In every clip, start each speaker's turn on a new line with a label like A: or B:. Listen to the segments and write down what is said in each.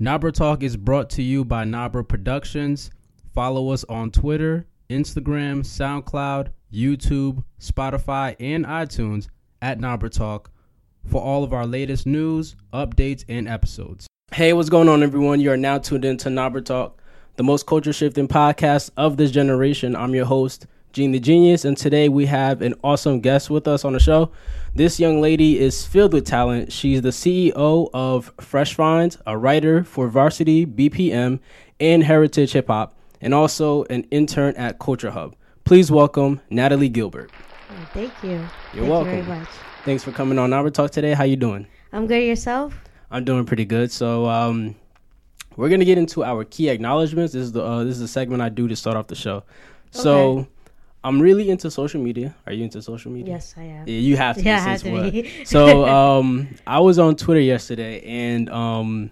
A: Nabruh Talk is brought to you by Nabruh Productions. Follow us on Twitter, Instagram, SoundCloud, YouTube, Spotify, and iTunes at Nabruh Talk for all of our latest news, updates, and episodes. Hey, what's going on, everyone? You are now tuned into Nabruh Talk, the most culture shifting podcast of this generation. I'm your host, Jeen the Jeenius, and today we have an awesome guest with us on the show. This young lady is filled with talent. She's the CEO of Fresh Finds, a writer for Varsity, BPM, and Heritage Hip Hop, and also an intern at Culture Hub. Please welcome Natalee Gilbert.
B: Oh, thank you.
A: You're
B: thank
A: welcome.
B: You very much.
A: Thanks for coming on Nabruh Talk today. How you doing?
B: I'm good. Yourself?
A: I'm doing pretty good. So um, we're gonna get into our key acknowledgments. This is the uh, this is the segment I do to start off the show. So
B: Okay.
A: I'm really into social media. Are you into social media?
B: Yes, I am.
A: Yeah, you have to.
B: Yeah, I have to
A: what-
B: be.
A: so um, I was on Twitter yesterday, and um,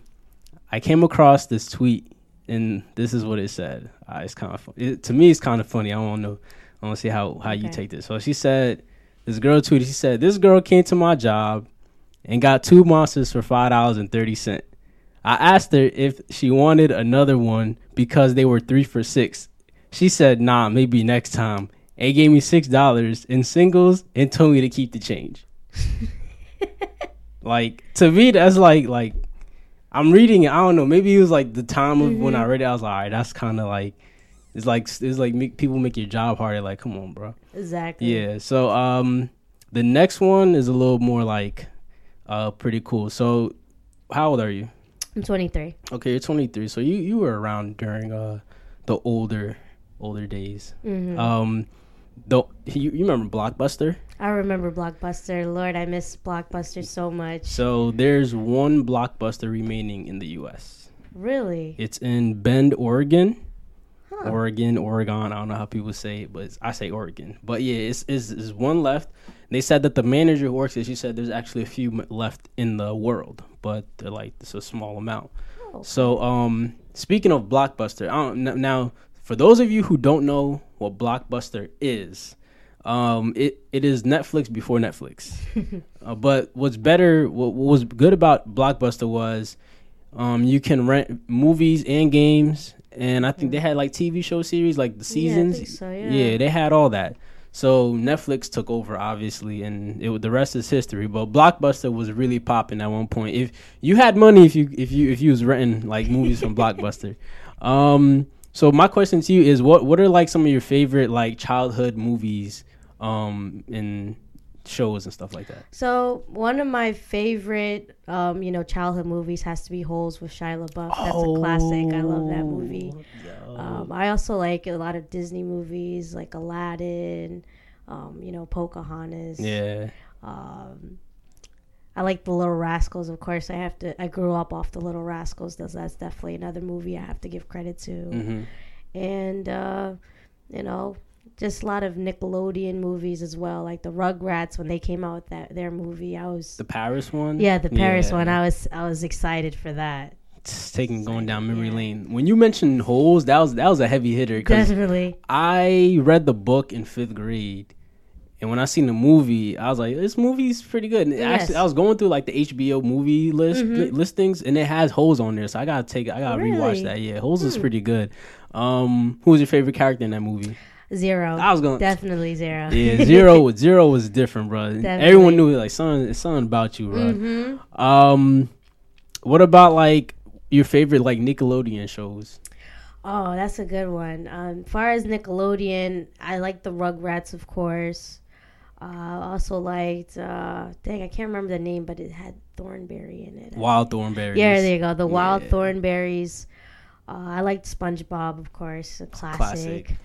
A: I came across this tweet, and this is what it said. Uh, it's kind of fun. It, to me, it's kind of funny. I want to know. I want to see how how you take this. So she said, this girl tweeted. She said, "This girl came to my job and got two monsters for five dollars and thirty cent. I asked her if she wanted another one because they were three for six. She said, "Nah, maybe next time." And gave me six dollars in singles and told me to keep the change. like to me, that's like like I'm reading it. I don't know. Maybe it was like the time of when I read it. I was like, all right, that's kind of like it's like it's like make, people make your job harder. Like, come on, bro.
B: Exactly.
A: Yeah. So um, the next one is a little more like uh pretty cool. So, how old are you?
B: I'm 23.
A: Okay, you're 23. So you you were around during uh the older older days.
B: hmm
A: Um, though you, you remember Blockbuster?
B: I remember Blockbuster. Lord, I miss Blockbuster so much.
A: So there's one Blockbuster remaining in the U.S.
B: Really?
A: It's in Bend, Oregon.
B: Huh.
A: Oregon, Oregon. I don't know how people say it, but I say Oregon. But yeah, it's, it's, it's one left. They said that the manager who works there, she said there's actually a few left in the world, but they're like it's a small amount.
B: Oh.
A: So um, speaking of Blockbuster, I don't, now for those of you who don't know what Blockbuster is, um, it it is Netflix before Netflix. uh, but what's better, what, what was good about Blockbuster was, um, you can rent movies and games, and I think they had like TV show series, like the
B: Yeah,
A: seasons.
B: think so, yeah.
A: they had all that. So Netflix took over, obviously, and it, the rest is history. But Blockbuster was really popping at one point. If you had money, if you if you if you was renting like movies from Blockbuster, um. So my question to you is, what what are like some of your favorite like childhood movies, um, and shows and stuff like that?
B: So one of my favorite, um, you know, childhood movies has to be Holes with Shia LaBeouf. That's a classic. I love that movie.
A: Oh,
B: Um, I also like a lot of Disney movies, like Aladdin, um, you know, Pocahontas.
A: Yeah.
B: Um, I like the Little Rascals, of course. I have to. I grew up off the Little Rascals. That's, that's definitely another movie I have to give credit to.
A: hmm
B: And uh, you know, just a lot of Nickelodeon movies as well, like the Rugrats when they came out with that their movie. I was
A: The Paris one.
B: yeah, the Paris
A: Yeah.
B: one. I was I was excited for that.
A: It's taking going down memory
B: Yeah.
A: lane. When you mentioned holes, that was that was a heavy hitter
B: Definitely.
A: I read the book in fifth grade, and when I seen the movie, I was like, "This movie's pretty good." And
B: Yes.
A: Actually, I was going through like the HBO movie list
B: Mhm.
A: li- listings, and it has holes on there, so I gotta take, I gotta rewatch
B: Really?
A: that. Yeah, holes is
B: Hmm.
A: pretty good. Um, who was your favorite character in that movie?
B: Zero.
A: I was going.
B: Definitely zero.
A: Yeah, zero. was Zero was different, bro.
B: Definitely.
A: Everyone knew like something, it's something about you, bro.
B: hmm
A: Um, what about like your favorite like Nickelodeon shows?
B: Oh, that's a good one. Um, far as Nickelodeon, I like the Rugrats, of course. Uh, I also liked, uh, dang, I can't remember the name, but it had Thornberry in it.
A: Wild Thornberries.
B: Yeah, there you go. The Wild
A: Yeah.
B: Thornberries. Uh, I liked SpongeBob, of course, a classic.
A: classic.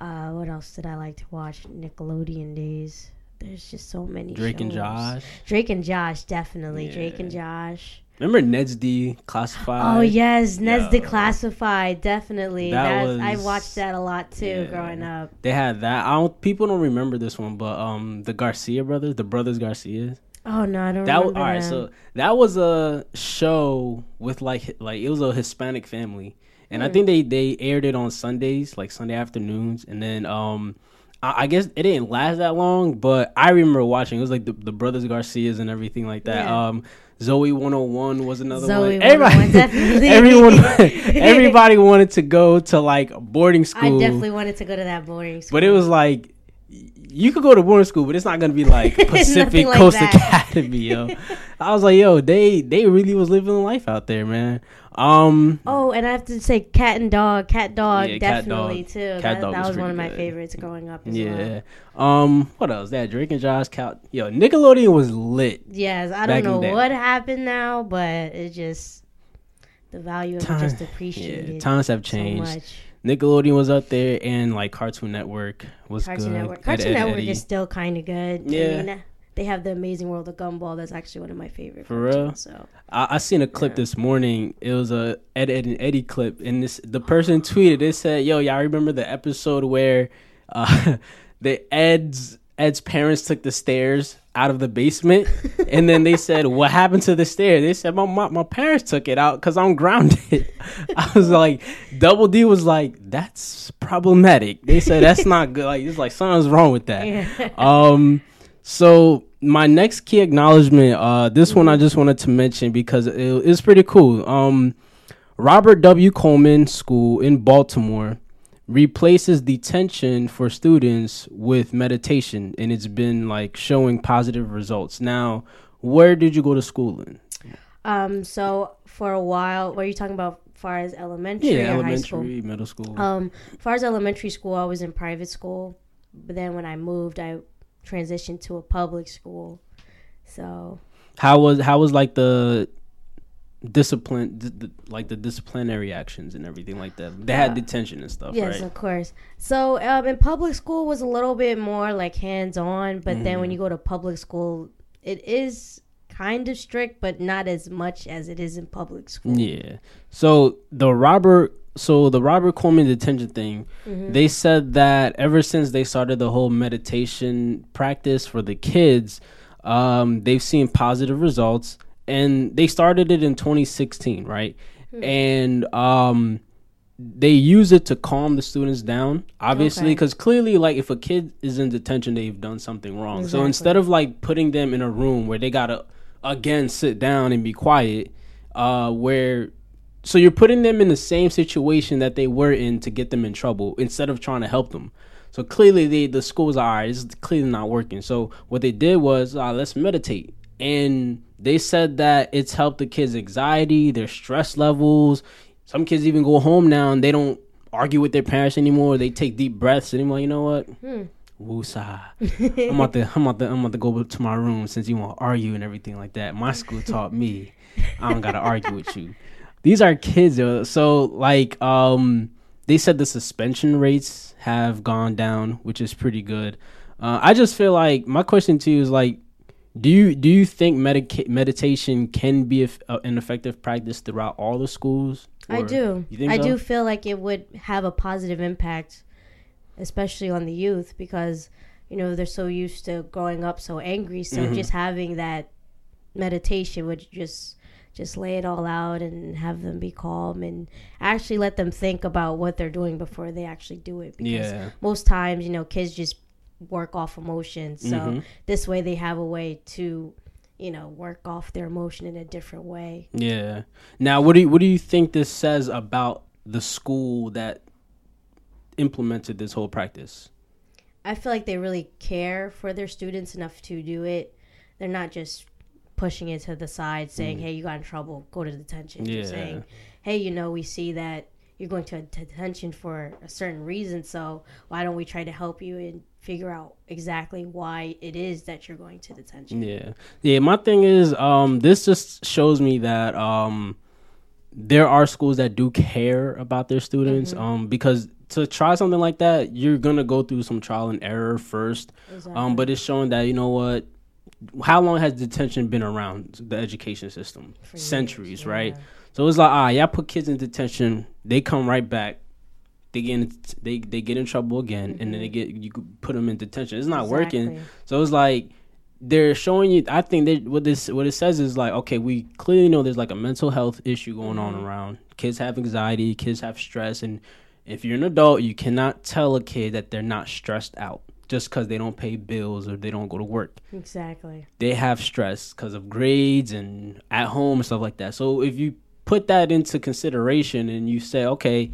B: Uh, what else did I like to watch? Nickelodeon days. There's just so many.
A: Drake and. Josh.
B: Drake and Josh, definitely. Drake and Josh.
A: Remember Ned's D classified?
B: Oh yes, Ned's
A: Yo.
B: Declassified, definitely.
A: That
B: That was, I watched that a lot too
A: Yeah.
B: growing up.
A: They had that. I don't. People don't remember this one, but um, the Garcia brothers, the brothers Garcias.
B: Oh no, I don't
A: That was
B: remember
A: all right.
B: them.
A: So that was a show with like like it was a Hispanic family, and I
B: Hmm.
A: think they they aired it on Sundays, like Sunday afternoons, and then um. I I guess it didn't last that long, but I remember watching. It was like the, the brothers Garcias and everything like that.
B: Yeah.
A: Um, Zoey 101 was another
B: Zoey
A: one. Oh everybody,
B: 101, definitely.
A: everyone, everybody wanted to go to like boarding school.
B: I definitely wanted to go to that boarding school.
A: But it was like you could go to boarding school, but it's not gonna be like Pacific
B: like
A: Coast. Academy, yo. I was like, yo, they they really was living life out there, man. Um,
B: Oh, and I have to say, cat and dog, cat dog,
A: Yeah, Cat
B: definitely
A: Dog.
B: too.
A: Cat
B: that
A: Dog
B: that
A: was
B: was one of my
A: good.
B: favorites growing up. As
A: yeah.
B: Well.
A: Um, what else? That Drake and Josh count. Yo, Nickelodeon was lit.
B: Yes, I don't know what happened now, but it just the value of
A: Time-
B: it just
A: Yeah,
B: appreciated
A: times have
B: so
A: changed.
B: much.
A: Nickelodeon was up there, and like Cartoon Network was
B: Cartoon
A: good.
B: Network,
A: Ed,
B: Cartoon
A: Ed,
B: Network
A: Eddie.
B: is still kind of good.
A: Yeah.
B: I mean, they have the Amazing World of Gumball. That's actually one of my favorite.
A: For real?
B: cartoons, So
A: I, I seen a clip
B: Yeah.
A: this morning. It was a Ed, Edd n Eddy clip, and this the person tweeted. It said, "Yo, y'all remember the episode where uh, the Ed's Ed's parents took the stairs out of the basement, and then they said, "What happened to the stairs?" They said, "My my, my parents took it out because I'm grounded." I was like, Double D was like, "That's problematic." They said, "That's not good." Like it's like something's wrong with that.
B: yeah.
A: Um, so my next key acknowledgement, uh, this one I just wanted to mention because it, it's pretty cool. Um, Robert W. Coleman School in Baltimore replaces detention for students with meditation, and it's been like showing positive results. Now, where did you go to school in?
B: um. So for a while, what are you talking about? Far as elementary
A: Yeah,
B: or high school?
A: elementary, middle school.
B: Um, far as elementary school, I was in private school, but then when I moved, I transitioned to a public school. So
A: how was how was like the discipline, d- d- like the disciplinary actions and everything like that? They had
B: Uh,
A: detention and stuff,
B: yes,
A: right?
B: of course. So um, in public school was a little bit more like hands on, but then
A: Mm.
B: when you go to public school, it is kind of strict, but not as much as it is in public school.
A: Yeah. So the Robert so the Robert Coleman detention thing,
B: Mhm.
A: they said that ever since they started the whole meditation practice for the kids, um, they've seen positive results and they started it in 2016, right?
B: Hmm.
A: And um they use it to calm the students down, obviously,
B: Okay.
A: because clearly, like, if a kid is in detention, they've done something wrong. So instead of like putting them in a room where they gotta again sit down and be quiet, uh, where so you're putting them in the same situation that they were in to get them in trouble instead of trying to help them. So clearly, they the school's all right. This is clearly not working. So what they did was uh, let's meditate, and they said that it's helped the kids' anxiety, their stress levels. Some kids even go home now and they don't argue with their parents anymore. They take deep breaths and they're like, you know what?
B: Hmm.
A: Woosah. I'm about to I'm about to I'm about to go to my room since you want to argue and everything like that. My school taught me I don't gotta argue with you. These are kids, yo. so like um they said the suspension rates have gone down, which is pretty good. Uh, I just feel like my question to you is like, do you do you think medica- meditation can be a, an effective practice throughout all the schools?
B: I do. I
A: so?
B: do feel like it would have a positive impact, especially on the youth, because you know they're so used to growing up so angry. So
A: Mhm.
B: just having that meditation would just just lay it all out and have them be calm and actually let them think about what they're doing before they actually do it. Because
A: Yeah.
B: most times, you know, kids just work off emotions. So
A: Mhm.
B: this way, they have a way to, you know, work off their emotion in a different way.
A: Yeah. Now, what do you what do you think this says about the school that implemented this whole practice?
B: I feel like they really care for their students enough to do it. They're not just pushing it to the side saying, "Hey, you got in trouble, go to detention."
A: Mm. Yeah.
B: saying, "Hey, you know, we see that you're going to detention for a certain reason, so why don't we try to help you and figure out exactly why it is that you're going to detention?"
A: Yeah. Yeah, my thing is um this just shows me that um there are schools that do care about their students
B: Mm-hmm.
A: um because to try something like that, you're going to go through some trial and error first.
B: Exactly.
A: Um but it's showing that you know what how long has detention been around the education system?
B: For years,
A: Centuries, right? So it's like, ah, y'all put kids in detention, they come right back, they get in, they they get in trouble again, and then they get you put them in detention. It's not working. So it's like they're showing you. I think they what this what it says is like, okay, we clearly know there's like a mental health issue going on
B: Mhm.
A: around. Kids have anxiety, kids have stress, and if you're an adult, you cannot tell a kid that they're not stressed out. Just because they don't pay bills or they don't go to work.
B: Exactly.
A: They have stress because of grades and at home and stuff like that. So if you put that into consideration and you say, okay,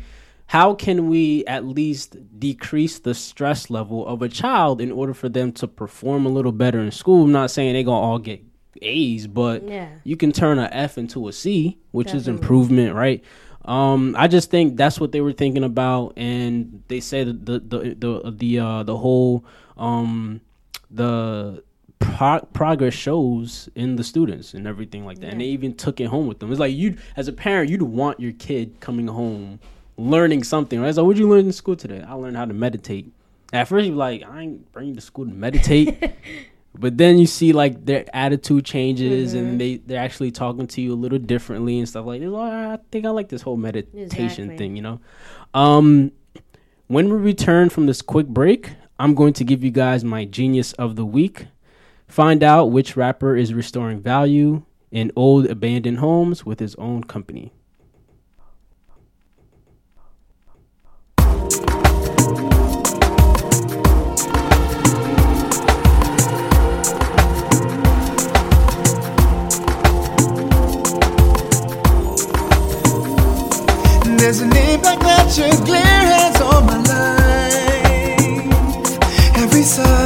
A: how can we at least decrease the stress level of a child in order for them to perform a little better in school? I'm not saying they're gonna all get A's, but
B: Yeah.
A: you can turn an F into a C, which is improvement, right? Um, I just think that's what they were thinking about, and they said the the the the uh, the whole um, the pro- progress shows in the students and everything like that, and they even took it home with them. It's like you, as a parent, you'd want your kid coming home learning something, right? So, what'd you learn in school today? I learned how to meditate. At first, you're like, I ain't bringing you to school to meditate. But then you see like their attitude changes
B: Mhm.
A: and they they're actually talking to you a little differently and stuff like this. Oh, I think I like this whole meditation
B: Exactly.
A: thing, you know. Um, when we return from this quick break, I'm going to give you guys my genius of the week. Find out which rapper is restoring value in old abandoned homes with his own company.
C: Impact that your glare has on my life. Every side.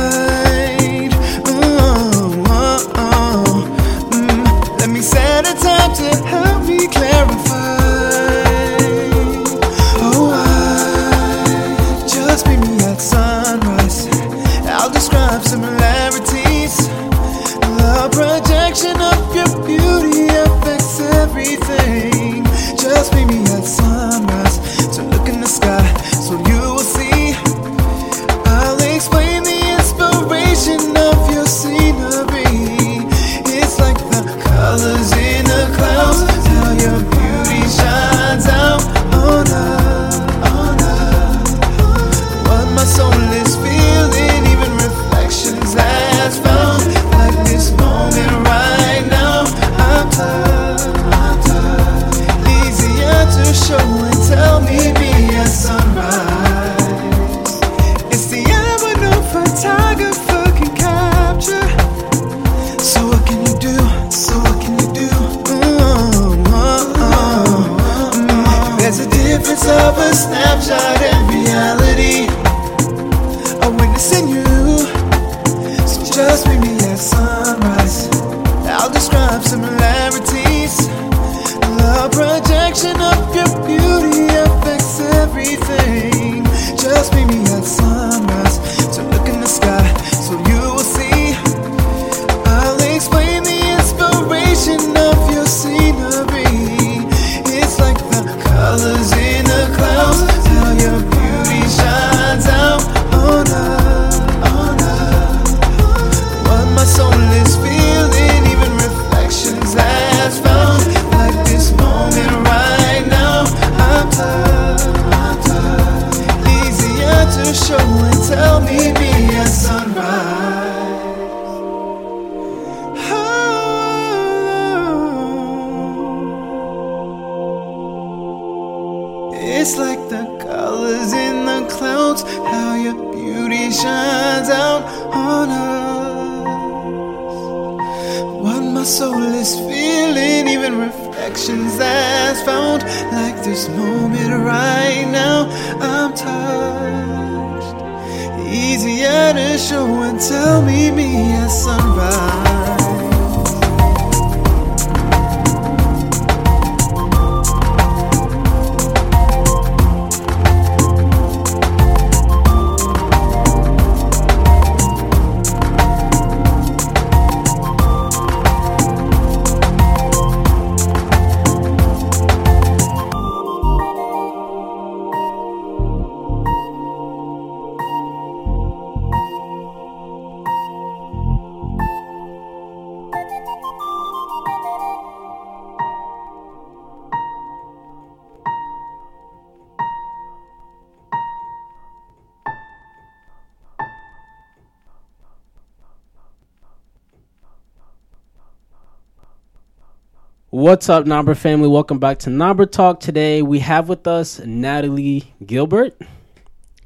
A: What's up, Nabruh family? Welcome back to Nabruh Talk. Today we have with us Natalee Gilbert.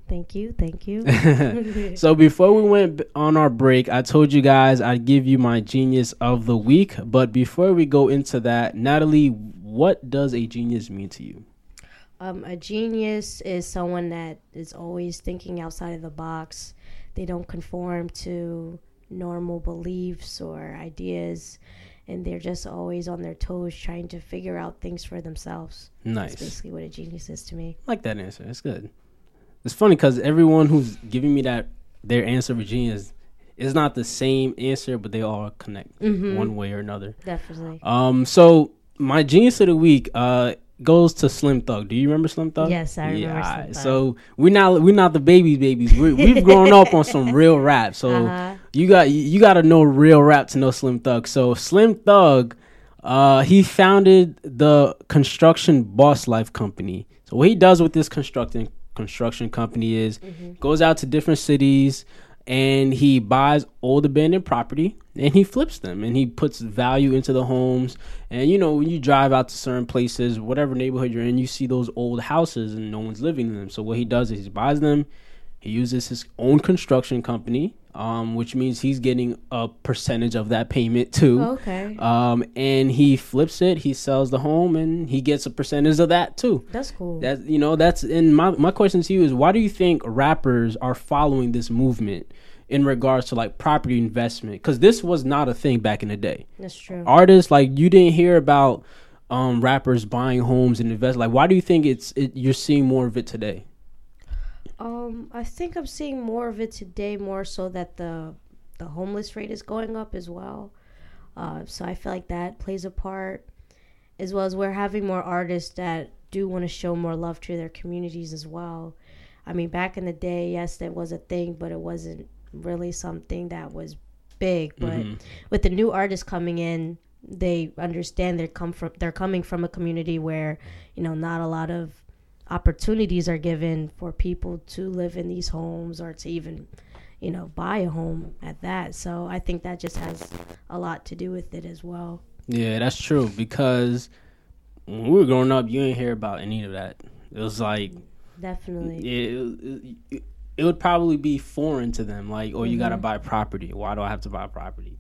B: Thank you, thank you.
A: so before we went on our break, I told you guys I'd give you my genius of the week. But before we go into that, Natalee, what does a genius mean to you?
B: Um, a genius is someone that is always thinking outside of the box. They don't conform to normal beliefs or ideas, and they're just always on their toes trying to figure out things for themselves.
A: Nice.
B: That's basically what a genius is to me.
A: I like that answer. It's good. It's funny because everyone who's giving me that their answer for genius is not the same answer, but they all connect
B: Mhm.
A: one way or another.
B: Definitely.
A: Um, so my genius of the week uh goes to Slim Thug. Do you remember Slim Thug?
B: Yes, I remember
A: Yeah.
B: Slim. Thug.
A: So we're not we're not the babies, babies. We're, we've grown up on some real rap. So
B: Uh-huh.
A: You got you got to know real rap to know Slim Thug. So Slim Thug, uh, he founded the construction Boss Life company. So what he does with this constructing construction company is goes out to different cities and he buys old abandoned property and he flips them and he puts value into the homes and you know when you drive out to certain places whatever neighborhood you're in you see those old houses and no one's living in them so what he does is he buys them he uses his own construction company, um, which means he's getting a percentage of that payment too.
B: Oh, okay.
A: Um, and he flips it, he sells the home, and he gets a percentage of that too.
B: That's cool.
A: That you know, that's and my my question to you is why do you think rappers are following this movement in regards to like property investment? Because this was not a thing back in the day.
B: That's true.
A: Artists like you didn't hear about um, rappers buying homes and invest. Like, why do you think it's it, you're seeing more of it today?
B: Um, I think I'm seeing more of it today, more so that the the homeless rate is going up as well. Uh, so I feel like that plays a part, as well as we're having more artists that do want to show more love to their communities as well. I mean, back in the day, yes, that was a thing, but it wasn't really something that was big. But
A: Mhm.
B: with the new artists coming in, they understand they come from they're coming from a community where you know not a lot of opportunities are given for people to live in these homes or to even you know buy a home at that so i think that just has a lot to do with it as well
A: Yeah, that's true because when we were growing up, you didn't hear about any of that. It was like
B: definitely
A: it, it, it would probably be foreign to them. Like, oh, you got to
B: Mhm.
A: buy property. Why do I have to buy property?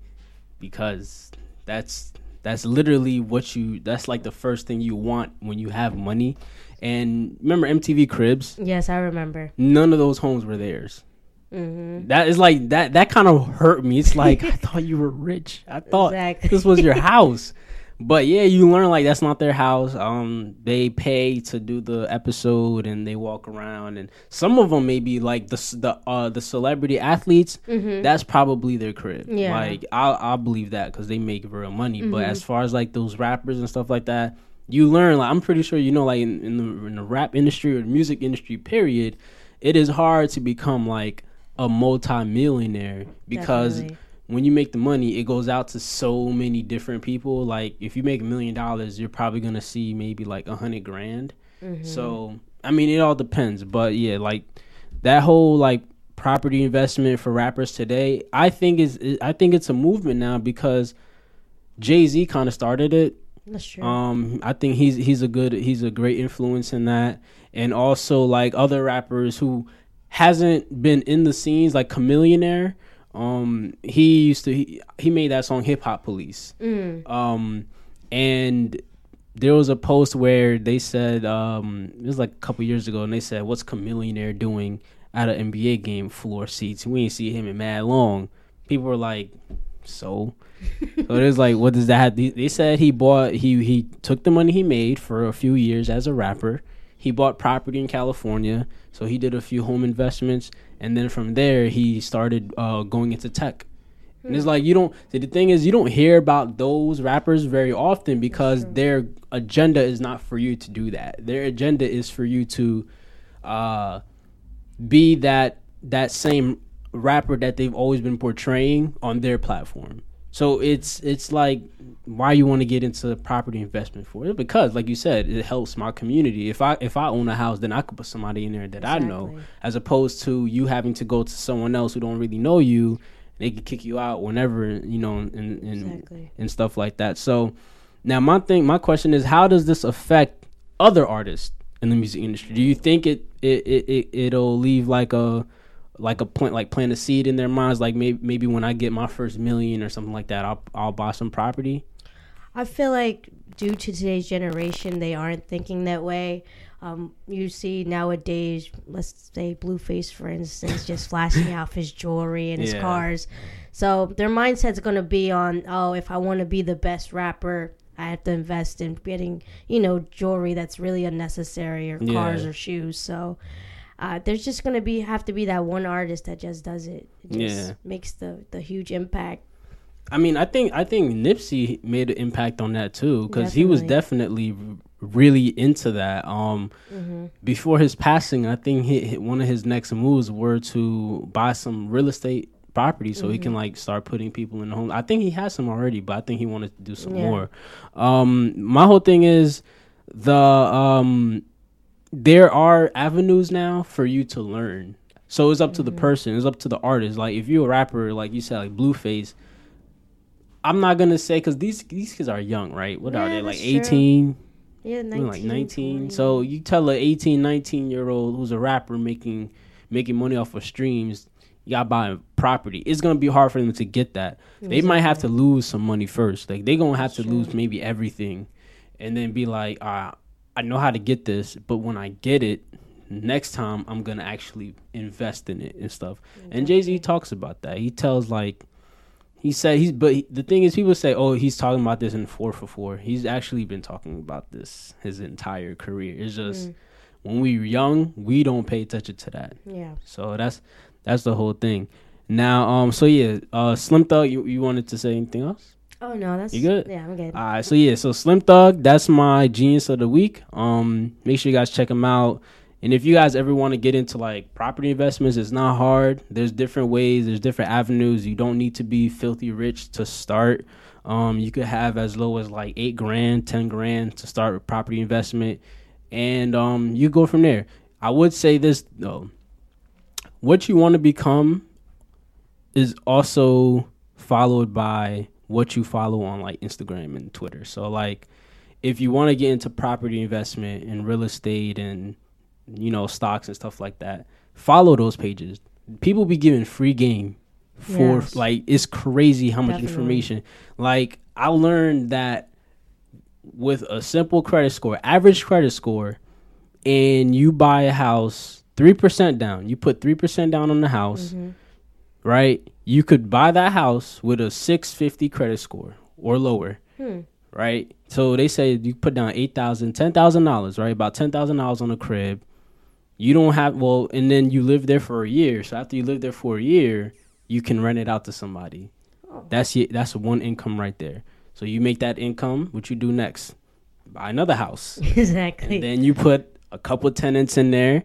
A: Because that's that's literally what you. That's like the first thing you want when you have money. And remember MTV Cribs?
B: yes i remember
A: None of those homes were theirs.
B: hmm
A: That is like that. That kind of hurt me. It's like I thought you were rich. I thought
B: Exactly.
A: this was your house. But yeah, you learn like that's not their house. Um, they pay to do the episode and they walk around, and some of them maybe like the the uh the celebrity athletes.
B: hmm
A: That's probably their crib.
B: Yeah.
A: like I'll I'll believe that because they make real money. But
B: Mhm.
A: as far as like those rappers and stuff like that, you learn. Like I'm pretty sure you know, like in, in the in the rap industry or the music industry, period, it is hard to become like a multi-millionaire because
B: Definitely.
A: when you make the money, it goes out to so many different people. Like if you make a million dollars, you're probably gonna see maybe like a hundred grand.
B: Mhm.
A: So I mean, it all depends. But yeah, like that whole like property investment for rappers today, I think is I think it's a movement now because Jay Z kind of started it.
B: That's true
A: Um, I think he's he's a good he's a great influence in that, and also like other rappers who hasn't been in the scenes like Chamillionaire. Um, he used to he, he made that song Hip Hop Police.
B: mm.
A: Um, and there was a post where they said um it was like a couple years ago, and they said, "What's Chamillionaire doing at an NBA game floor seats? We ain't see him in mad long." People were like, "So." So it was like, what does that have? They said he bought he he took the money he made for a few years as a rapper. He bought property in California, so he did a few home investments, and then from there he started uh, going into tech. And it's like you don't. see, The thing is, you don't hear about those rappers very often because their agenda is not for you to do that. Their agenda is for you to uh, be that that same rapper that they've always been portraying on their platform. So it's it's like why you want to get into property investment for it because like you said it helps my community. If I if I own a house then I could put somebody in there that I know as opposed to you having to go to someone else who don't really know you. They could kick you out whenever you know and and,
B: Exactly.
A: and stuff like that. So now my thing my question is how does this affect other artists in the music industry? Do you think it it, it, it it'll leave like a like a plant like plant a seed in their minds like maybe maybe when I get my first million or something like that I'll I'll buy some property.
B: I feel like due to today's generation, they aren't thinking that way. Um, you see nowadays, let's say Blueface, for instance, just flashing off his jewelry and his
A: Yeah.
B: cars. So their mindset's going to be on, oh, if I want to be the best rapper, I have to invest in getting, you know, jewelry that's really unnecessary or cars
A: Yeah.
B: or shoes. So uh, there's just going to be have to be that one artist that just does it. it just
A: Yeah.
B: makes the the huge impact.
A: I mean, I think I think Nipsey made an impact on that too because he was definitely really into that. Um,
B: Mm-hmm.
A: before his passing, I think he, he- one of his next moves were to buy some real estate property so he
B: Mm-hmm.
A: can like start putting people in the home. I think he has some already, but I think he wanted to do some
B: Yeah.
A: more. Um, my whole thing is the um, there are avenues now for you to learn. So it's up to the
B: Mm-hmm.
A: person. It's up to the artist. Like if you're a rapper, like you said, like Blueface. I'm not gonna say because these these kids are young, right? What are they like 18?
B: Yeah, 19,
A: like 19
B: 20.
A: so you tell a 18 19 year old who's a rapper making making money off of streams you got buying property it's gonna be hard for them to get that they might have to lose some money first like they gonna have to lose maybe everything and then be like uh, i know how to get this but when i get it next time i'm gonna actually invest in it and stuff. And jay-z talks about that. He tells like he said he's but he, the thing is people say oh he's talking about this in 4 for 4 he's actually been talking about this his entire career. It's just when we were young we don't pay attention to that.
B: Yeah.
A: so that's that's the whole thing. Now um so yeah uh slim thug you, you wanted to say anything else
B: Oh no, that's
A: You good?
B: Yeah, I'm good.
A: all right so yeah so slim thug that's my genius of the week. Um make sure you guys check him out. And if you guys ever want to get into like property investments it's not hard. There's different ways there's different avenues. You don't need to be filthy rich to start. Um you could have as low as like eight grand ten grand to start with property investment. And um you go from there. I would say this though. What you want to become is also followed by what you follow on like Instagram and Twitter. So like if you want to get into property investment and real estate and you know stocks and stuff like that, follow those pages. People be giving free game for
B: Yes.
A: like it's crazy how much
B: Definitely.
A: information. Like I learned that with a simple credit score, average credit score, and you buy a house three percent down. You put three percent down on the house,
B: Mm-hmm.
A: right? You could buy that house with a six fifty credit score or lower,
B: Hmm.
A: right? So they say you put down eight thousand, ten thousand dollars, right? About ten thousand dollars on a crib. You don't have well, and then you live there for a year. So after you live there for a year, you can rent it out to somebody.
B: Oh.
A: That's y- that's one income right there. So you make that income. What you do next? Buy another house.
B: exactly.
A: And then you put a couple tenants in there,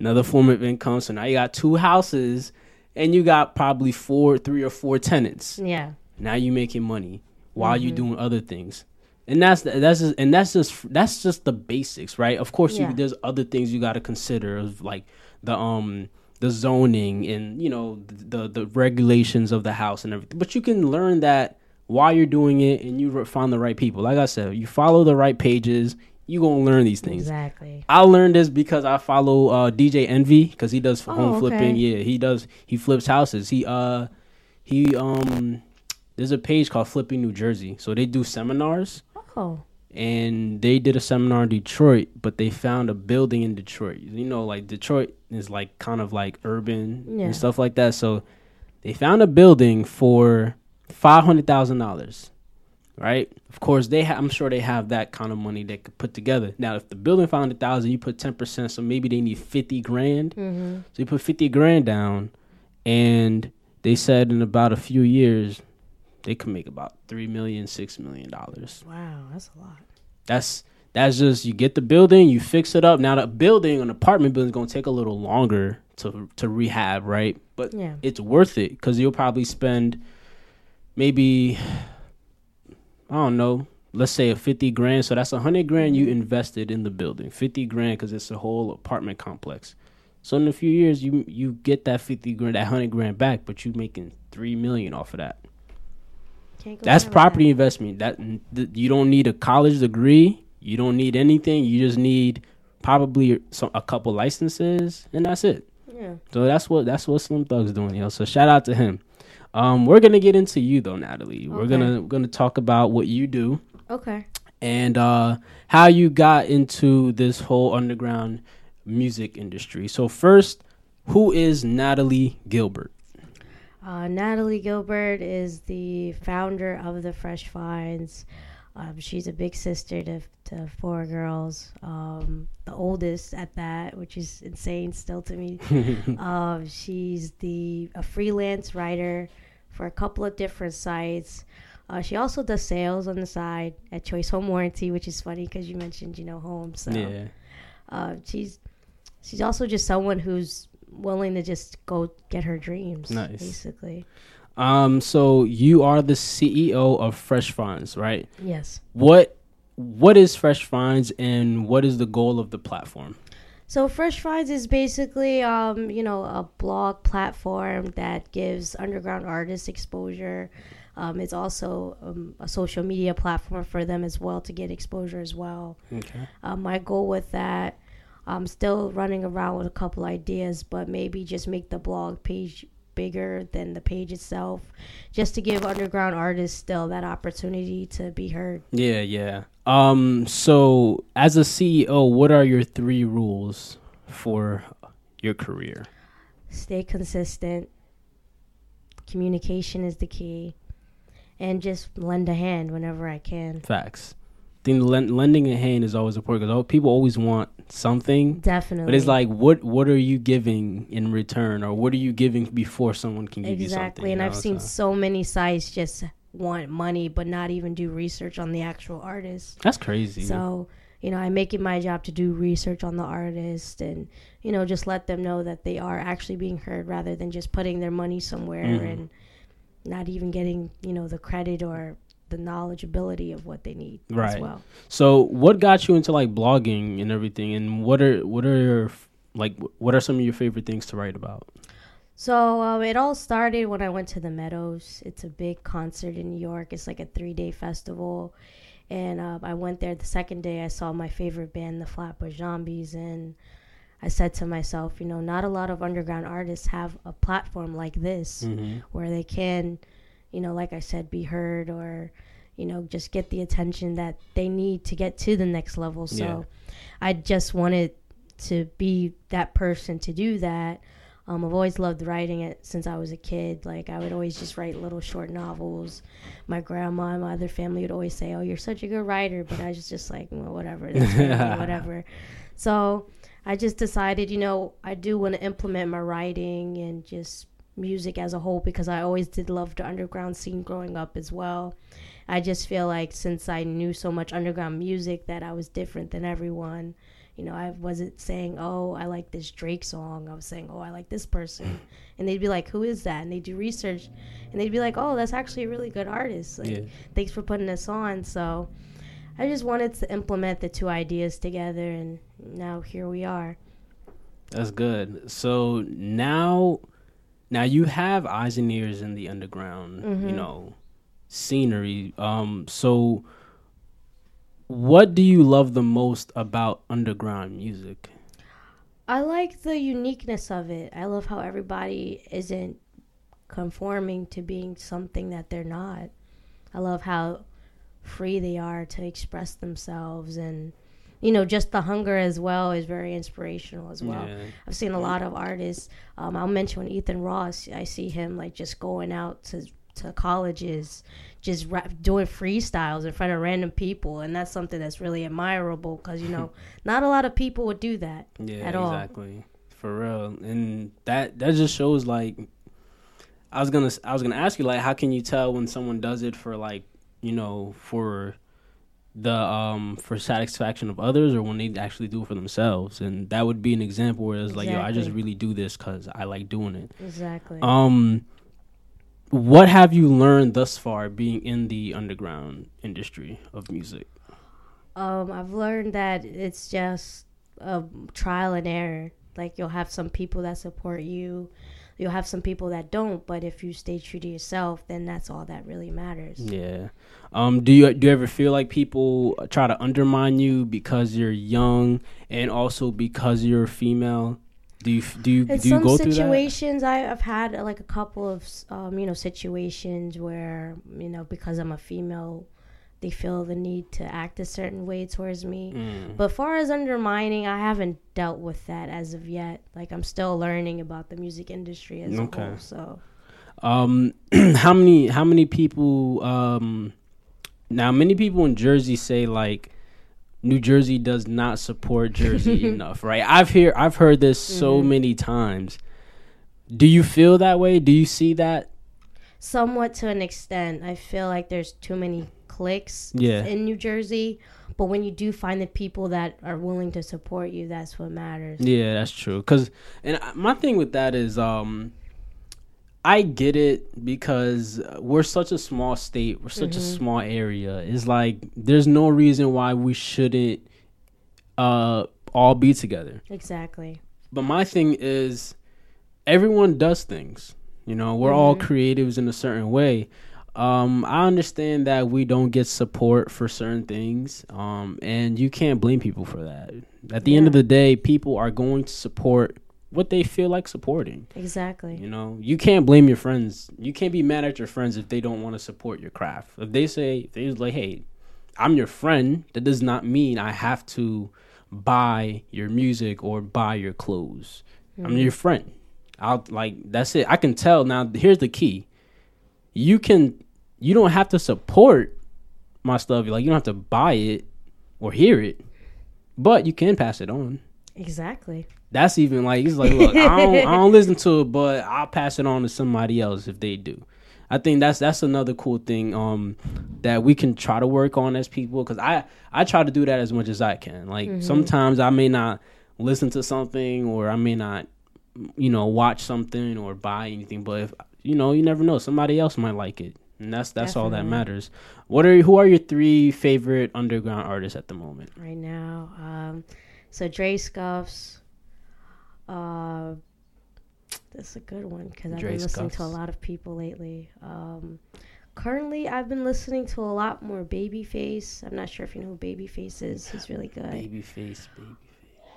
A: another form of income. So now you got two houses and you got probably four, three or four tenants.
B: yeah.
A: Now you making money while you doing other things. And that's that's just, and that's just that's just the basics, right? Of course,
B: Yeah.
A: you, there's other things you got to consider, of like the um the zoning and you know the the regulations of the house and everything. But you can learn that while you're doing it, and you find the right people. Like I said, you follow the right pages, you gonna learn these things.
B: Exactly.
A: I learned this because I follow uh, DJ Envy because he does
B: Oh,
A: home
B: okay.
A: flipping. Yeah, he does. He flips houses. He uh he um there's a page called Flipping New Jersey. So they do seminars
B: Oh.
A: and they did a seminar in Detroit, but they found a building in Detroit. You know, like Detroit is like kind of like urban
B: Yeah.
A: and stuff like that. So they found a building for five hundred thousand dollars. Right. Of course, they. Ha- I'm sure they have that kind of money they could put together. Now, if the building found a thousand, you put ten percent, so maybe they need fifty grand.
B: Mm-hmm.
A: So you put fifty grand down, and they said in about a few years, they could make about three million, six million dollars.
B: Wow, that's a lot.
A: That's that's just you get the building, you fix it up. Now the building, an apartment building, is gonna take a little longer to to rehab, right? But
B: Yeah.
A: it's worth it because you'll probably spend maybe I don't know, let's say a fifty grand. So that's a hundred grand you invested in the building, fifty grand because it's a whole apartment complex. So in a few years, you you get that fifty grand, that hundred grand back, but you making three million off of that. That's property investment. That th- you don't need a college degree. You don't need anything. You just need probably some a couple licenses, and that's it.
B: Yeah.
A: So that's what that's what Slim Thug's doing, yo. So shout out to him. Um, we're gonna get into you though, Natalee. We're gonna gonna talk about what you do
B: Okay.
A: and uh, how you got into this whole underground music industry. So first, who is Natalee Gilbert?
B: Uh, Natalee Gilbert is the founder of the Fresh Finds. Um, she's a big sister to, to four girls, um, the oldest at that, which is insane still to me. um, she's the a freelance writer for a couple of different sites. Uh, she also does sales on the side at Choice Home Warranty, which is funny because you mentioned you know home. So
A: Yeah,
B: uh, she's she's also just someone who's willing to just go get her dreams.
A: Nice.
B: basically.
A: Um, so you are the CEO of Fresh Finds, right?
B: Yes.
A: What what is Fresh Finds and what is the goal of the platform?
B: So Fresh Finds is basically, um, you know, a blog platform that gives underground artists exposure. Um, it's also um, a social media platform for them as well to get exposure as well.
A: Okay.
B: Uh, my goal with that, I'm still running around with a couple ideas, but maybe just make the blog page bigger than the page itself, just to give underground artists still that opportunity to be heard.
A: Yeah, yeah. Um, so as a CEO, what are your three rules for your career?
B: Stay consistent. Communication is the key, and just lend a hand whenever I can.
A: Facts. I think lend, lending a hand is always important because people always want something,
B: Definitely.
A: but it's like, what what are you giving in return, or what are you giving before someone can give you something?
B: exactly,
A: you
B: and I've seen
A: So-
B: so many sites just want money, but not even do research on the actual artist.
A: that's crazy.
B: So, you know, I make it my job to do research on the artist and, you know, just let them know that they are actually being heard rather than just putting their money somewhere
A: Mhm.
B: and not even getting, you know, the credit or the knowledgeability of what they need
A: Right.
B: as well.
A: So, what got you into like blogging and everything, and what are what are your like what are some of your favorite things to write about?
B: So um, it all started when I went to the Meadows. It's a big concert in New York. It's like a three day festival. And uh, I went there the second day. I saw my favorite band, the Flatbush Zombies. And I said to myself, you know, not a lot of underground artists have a platform like this
A: Mm-hmm.
B: where they can, you know, like I said, be heard or, you know, just get the attention that they need to get to the next level. So
A: Yeah.
B: I just wanted to be that person to do that. Um, I've always loved writing it since I was a kid. Like I would always just write little short novels. My grandma and my other family would always say, "Oh, you're such a good writer," but I was just like, well, "Whatever, whatever." So I just decided, you know, I do want to implement my writing and just music as a whole because I always did love the underground scene growing up as well. I just feel like since I knew so much underground music that I was different than everyone. You know, I wasn't saying, "Oh, I like this Drake song." I was saying, "Oh, I like this person," and they'd be like, "Who is that?" And they do research, and they'd be like, "Oh, that's actually a really good artist. Like,
A: Yeah.
B: thanks for putting us on." So, I just wanted to implement the two ideas together, and now here we are.
A: That's good. So now, now you have eyes and ears in the underground, you
B: Mhm.
A: know, scenery. Um, so what do you love the most about underground music?
B: I like the uniqueness of it. I love how everybody isn't conforming to being something that they're not. I love how free they are to express themselves and you know just the hunger as well is very inspirational as well.
A: Yeah.
B: I've seen a lot of artists. Um, I'll mention Ethan Ross. I see him like just going out to to colleges, just rap, doing freestyles in front of random people, and that's something that's really admirable because you know not a lot of people would do that.
A: Yeah,
B: at all.
A: exactly. For real. And that that just shows like I was to I was going to ask you like how can you tell when someone does it for like, you know, for the um for satisfaction of others or when they actually do it for themselves and that would be an example where it's like yo I just really do this cuz I like doing it.
B: Exactly.
A: Um what have you learned thus far being in the underground industry of music?
B: Um, I've learned that it's just a trial and error. Like you'll have some people that support you. You'll have some people that don't. But if you stay true to yourself, then that's all that really matters.
A: Yeah. Um. Do you do you ever feel like people try to undermine you because you're young and also because you're female? Do you do you
B: In
A: do you go through that?
B: situations, I've had like a couple of um, you know situations where you know because I'm a female, they feel the need to act a certain way towards me.
A: Mm.
B: But far as undermining, I haven't dealt with that as of yet. Like I'm still learning about the music industry as
A: Okay.
B: a whole. So
A: Um, how many how many people um now many people in Jersey say like New Jersey does not support Jersey enough, right? I've hear I've heard this so
B: Mm-hmm.
A: many times. Do you feel that way? Do you see that?
B: somewhat to an extent, I feel like there's too many cliques
A: Yeah.
B: in New Jersey. But when you do find the people that are willing to support you, that's what matters.
A: Yeah, that's true. Cause and my thing with that is, um, I get it because we're such a small state, we're such a small area. It's like there's no reason why we shouldn't uh all be together.
B: Exactly.
A: But my thing is, everyone does things. You know, we're all creatives in a certain way. Um, I understand that we don't get support for certain things, um, and you can't blame people for that. At the end of the day, people are going to support what they feel like supporting.
B: Exactly.
A: You know, you can't blame your friends. You can't be mad at your friends if they don't want to support your craft. If they say they like, "Hey, I'm your friend," that does not mean I have to buy your music or buy your clothes. I'm your friend. I'll like that's it. I can tell now. Here's the key: you can, you don't have to support my stuff. Like you don't have to buy it or hear it, but you can pass it on
B: Exactly.
A: that's even like it's like look I don't I don't listen to it but I'll pass it on to somebody else if they do. I think that's that's another cool thing um that we can try to work on as people cuz I I try to do that as much as I can. Like sometimes I may not listen to something or I may not you know watch something or buy anything but if you know you never know somebody else might like it. And that's that's all that matters. What are who are your three favorite underground artists at the moment?
B: Right now. Um, so Dre Scuffs. Uh, that's a good one because I've
A: Dre
B: been listening to a lot of people lately. Um, currently, I've been listening to a lot more Babyface. I'm not sure if you know who Babyface is. He's really good.
A: Babyface, baby.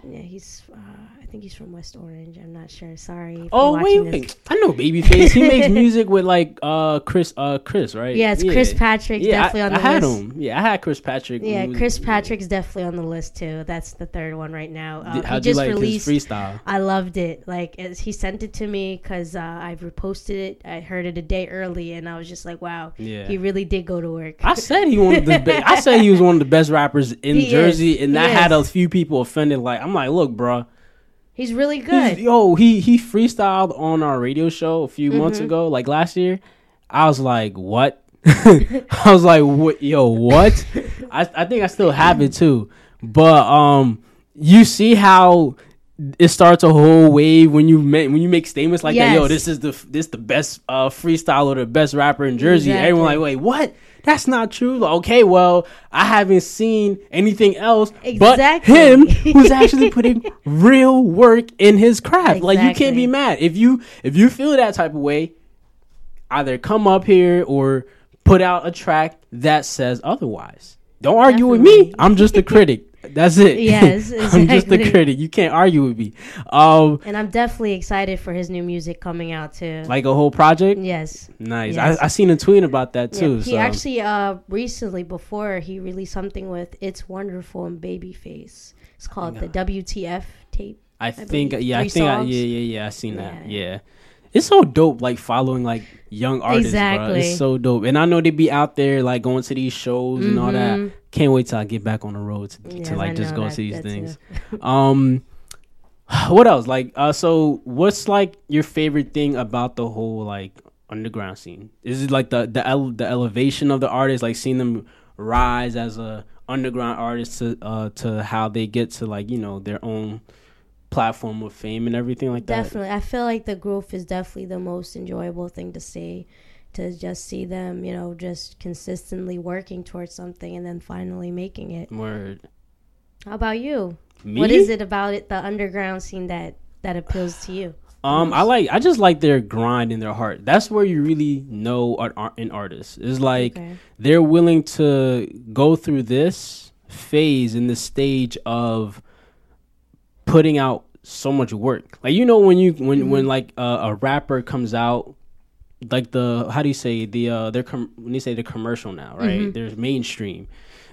B: Yeah, he's. Uh, I think he's from West Orange. I'm not sure. Sorry.
A: Oh wait,
B: watching this.
A: I know Babyface. He makes music with like uh Chris, uh Chris, right?
B: Yeah, it's Chris Patrick.
A: Yeah,
B: definitely
A: I,
B: on the
A: I had
B: list.
A: him. Yeah, I had Chris Patrick.
B: Yeah,
A: was-
B: Chris Patrick's definitely on the list too. That's the third one right now. Uh,
A: How'd you
B: just
A: like
B: released.
A: his freestyle?
B: I loved it. Like as he sent it to me because uh, I reposted it. I heard it a day early, and I was just like, "Wow,
A: Yeah.
B: he really did go to work."
A: I said he one of the. Be- I said he was one of the best rappers in
B: He is.
A: Jersey, and
B: He
A: that had a few people offended. Like I'm like, look, bro.
B: He's really
A: He's,
B: good.
A: yo, he he freestyled on our radio show a few months
B: Mm-hmm.
A: ago, like last year. I was like, what? I was like, what? Yo, what? I I think I still have it too, but um, you see how it starts a whole wave when you make when you make statements like that. Yo, this is the this the best uh freestyle or the best rapper in Jersey. Everyone like, wait, what? That's not true. Like, okay, well, I haven't seen anything else but him, who's actually putting real work in his craft. Like you can't be mad if you if you feel that type of way. Either come up here or put out a track that says otherwise. Don't argue with me. I'm just a critic. That's it.
B: Yes,
A: I'm just a critic. You can't argue with me. Um,
B: and I'm definitely excited for his new music coming out too.
A: like a whole project.
B: yes.
A: Nice.
B: Yes.
A: I, I seen a tweet about that
B: Yeah,
A: too.
B: he
A: so.
B: actually uh recently before he released something with It's Wonderful and Babyface. It's called the WTF tape.
A: I think
B: believe
A: yeah, I
B: three
A: think I, yeah, yeah, yeah. I seen that.
B: Yeah.
A: It's so dope, like following like young artists. Exactly.
B: Exactly.
A: It's so dope, and I know they be out there like going to these shows and all that.
B: Mhm.
A: Can't wait till I get back on the road to,
B: Yes,
A: to like
B: I
A: just go
B: that-
A: to these things. um, what else? Like, uh, so what's like your favorite thing about the whole like underground scene? Is it like the the ele- the elevation of the artist, like seeing them rise as a underground artist to uh to how they get to like you know their own platform of fame and everything like that.
B: Definitely. I feel like the growth is definitely the most enjoyable thing to see. To just see them, you know, just consistently working towards something and then finally making it.
A: Word.
B: How about you?
A: Me?
B: What is it about it, the underground scene that that appeals to you?
A: Um, I like. I just like their grind and their heart. That's where you really know an, an artist. Is like
B: Okay.
A: they're willing to go through this phase in this stage of putting out so much work. Like you know when you when when like uh, a rapper comes out, like the how do you say the uh they're com- when they say the commercial now, right? There's mainstream.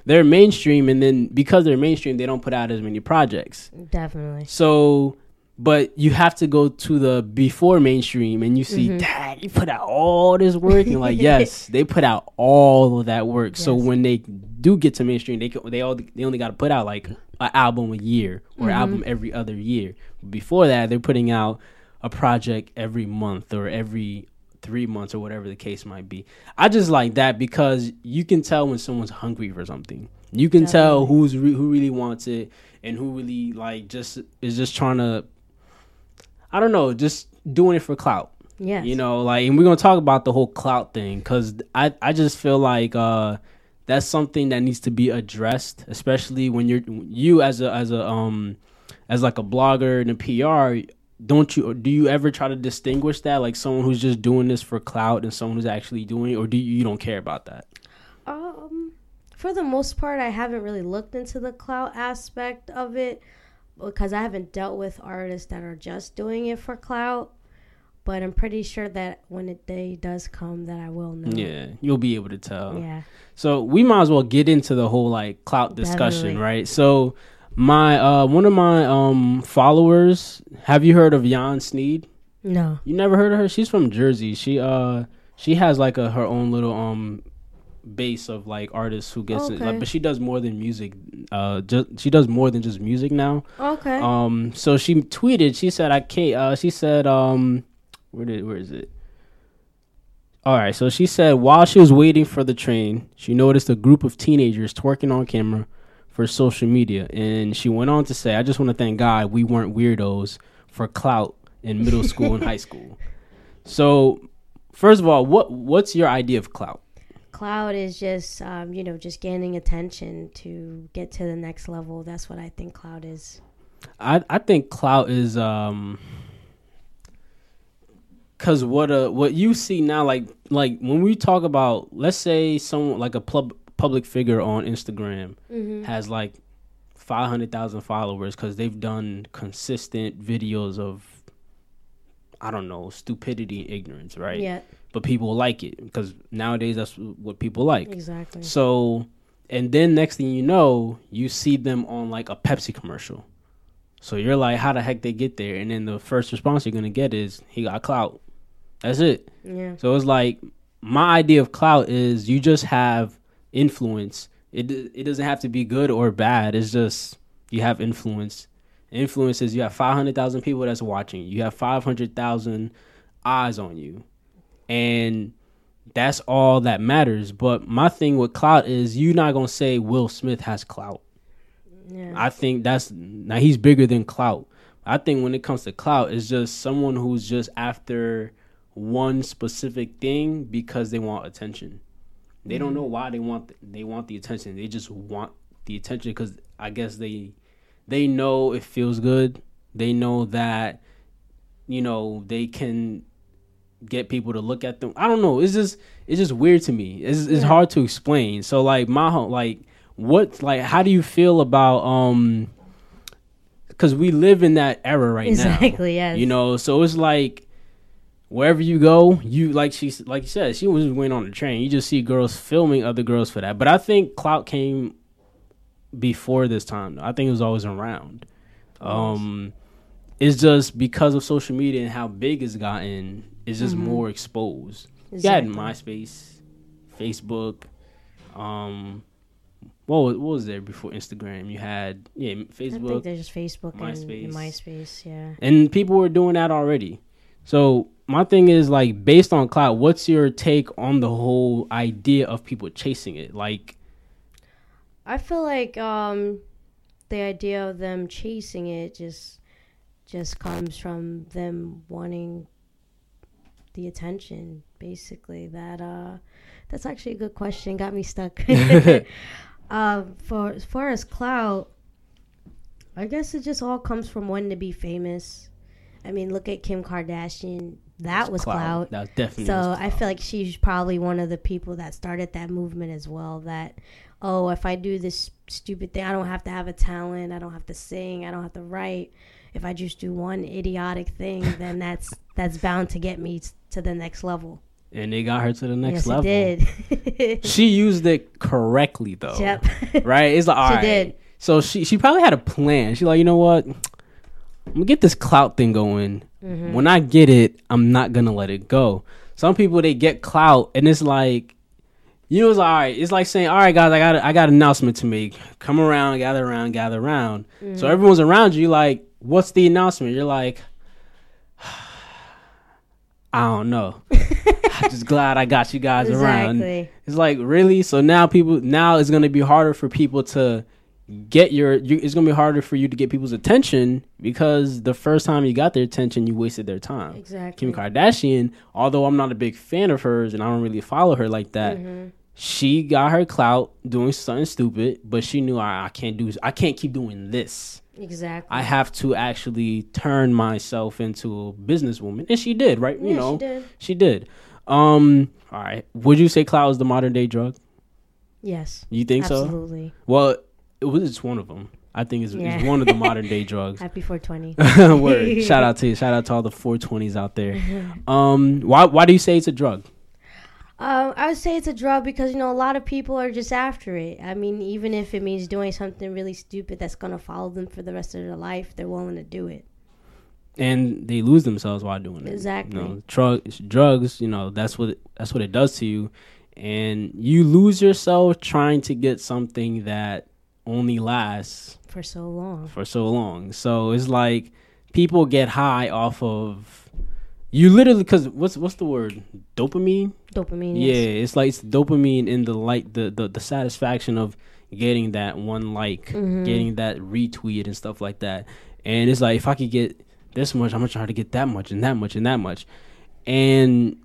A: They're mainstream, and then because they're mainstream, they don't put out as many projects.
B: Definitely.
A: So, but you have to go to the before mainstream and you see, mm-hmm. dang, you put out all this work. And like, yes, they put out all of that work. So when they do get to mainstream, they can, they all they only got to put out like an album a year or mm-hmm. album every other year. Before that, they're putting out a project every month or every three months or whatever the case might be. I just like that because you can tell when someone's hungry for something. You can tell who's re- who really wants it and who really like just is just trying to. I don't know, just doing it for clout.
B: Yeah.
A: You know, like, and we're gonna talk about the whole clout thing because I I just feel like uh that's something that needs to be addressed, especially when you're you as a as a um as like a blogger and a PR. Don't you do you ever try to distinguish that like someone who's just doing this for clout and someone who's actually doing it, or do you, you don't care about that?
B: Um, for the most part, I haven't really looked into the clout aspect of it because I haven't dealt with artists that are just doing it for clout. But I'm pretty sure that when it day does come, that I will know.
A: Yeah, you'll be able to tell.
B: Yeah.
A: So we might as well get into the whole like clout discussion,
B: Definitely.
A: right? So my uh one of my um followers, have you heard of Jan Sneed?
B: No.
A: You never heard of her? She's from Jersey. She uh she has like a her own little um base of like artists who gets it, like, but she does more than music. Uh just she does more than just music now.
B: Okay.
A: Um so she tweeted, she said I can't uh she said um where did where is it? All right, so she said while she was waiting for the train, she noticed a group of teenagers twerking on camera for social media and she went on to say, I just want to thank God we weren't weirdos for clout in middle school and high school. So, first of all, what what's your idea of clout?
B: Cloud is just, um, you know, just gaining attention to get to the next level. That's what I think cloud is.
A: I I think cloud is um cuz what uh what you see now like like when we talk about let's say someone like a pub, public figure on Instagram
B: Mm-hmm.
A: has like 500,000 followers cuz they've done consistent videos of I don't know, stupidity and ignorance, right?
B: Yeah.
A: But people like it because nowadays that's what people like.
B: Exactly.
A: So, and then next thing you know, you see them on like a Pepsi commercial. So you're like, how the heck they get there? And then the first response you're gonna get is he got clout. That's it.
B: Yeah.
A: So it's like my idea of clout is you just have influence. It it doesn't have to be good or bad. It's just you have influence. Influence is you have five hundred thousand people that's watching. You have five hundred thousand eyes on you, and that's all that matters. But my thing with clout is you're not gonna say Will Smith has clout.
B: Yeah.
A: I think that's now he's bigger than clout. I think when it comes to clout, it's just someone who's just after one specific thing because they want attention. They don't mm-hmm. know why they want they want the attention. They just want the attention because I guess they they know it feels good. They know that you know they can get people to look at them. I don't know. It's just it's just weird to me. It's it's hard to explain. So like my like what like how do you feel about um because we live in that era right now
B: exactly. Yes.
A: you know so it's like wherever you go you like she like you said she was just waiting on the train you just see girls filming other girls for that but i think clout came before this time i think it was always around um it's just because of social media and how big it's gotten it's just more exposed you had myspace facebook um what was, what was there before instagram you had yeah
B: I think
A: facebook
B: there's just Facebook
A: MySpace.
B: and MySpace. Yeah.
A: and people were doing that already. So my thing is like based on cloud, what's your take on the whole idea of people chasing it? Like,
B: I feel like um, the idea of them chasing it just just comes from them wanting the attention. Basically, that uh, that's actually a good question. Got me stuck. uh, for as far as clout, I guess it just all comes from wanting to be famous. I mean, look at Kim Kardashian. That
A: It's
B: was clout.
A: That was definitely.
B: So
A: was
B: I feel like she's probably one of the people that started that movement as well. That oh, if I do this stupid thing, I don't have to have a talent. I don't have to sing. I don't have to write. If I just do one idiotic thing, then that's that's bound to get me to the next level.
A: and they got her to the next
B: yes,
A: level.
B: did.
A: She used it correctly though.
B: yep.
A: Right? It's like all
B: She
A: right.
B: did.
A: So she she probably had a plan. She's like, you know what? I'm gonna get this clout thing going.
B: Mm-hmm.
A: When I get it, I'm not gonna let it go. Some people they get clout and it's like you know it's like, all right, it's like saying, All right guys, I got a, I got an announcement to make. Come around, gather around, gather around.
B: Mm-hmm.
A: So everyone's around you like, what's the announcement? You're like I don't know. I'm just glad I got you guys around. It's like really. So now people now it's gonna be harder for people to get your. You, it's gonna be harder for you to get people's attention because the first time you got their attention, you wasted their time.
B: Exactly.
A: Kim Kardashian, although I'm not a big fan of hers and I don't really follow her like that,
B: Mm-hmm.
A: she got her clout doing something stupid, but she knew I, I can't do. I can't keep doing this.
B: Exactly.
A: I have to actually turn myself into a businesswoman, and she did. Right?
B: yeah,
A: you know,
B: she did.
A: she did. Um. All right. Would you say cloud is the modern day drug?
B: Yes.
A: You think so?
B: Absolutely.
A: Well, it was just one of them. I think it's,
B: Yeah.
A: it's one of the modern day drugs.
B: Happy 420.
A: Word. Shout out to you. Shout out to all the 420s out there. Um, why why do you say it's a drug?
B: Um, I would say it's a drug because you know a lot of people are just after it. I mean, even if it means doing something really stupid that's gonna follow them for the rest of their life, they're willing to do it.
A: And they lose themselves while doing it.
B: Exactly.
A: You know, drugs, drugs. You know, that's what that's what it does to you, and you lose yourself trying to get something that only lasts
B: For so long.
A: for so long. So it's like people get high off of you literally because what's what's the word dopamine
B: Dopamine.
A: Yeah,
B: Yes.
A: it's like it's dopamine in the like the, the the satisfaction of getting that one like,
B: Mm-hmm.
A: getting that retweet and stuff like that. And it's like if I could get this much, I'm gonna try to get that much and that much and that much. And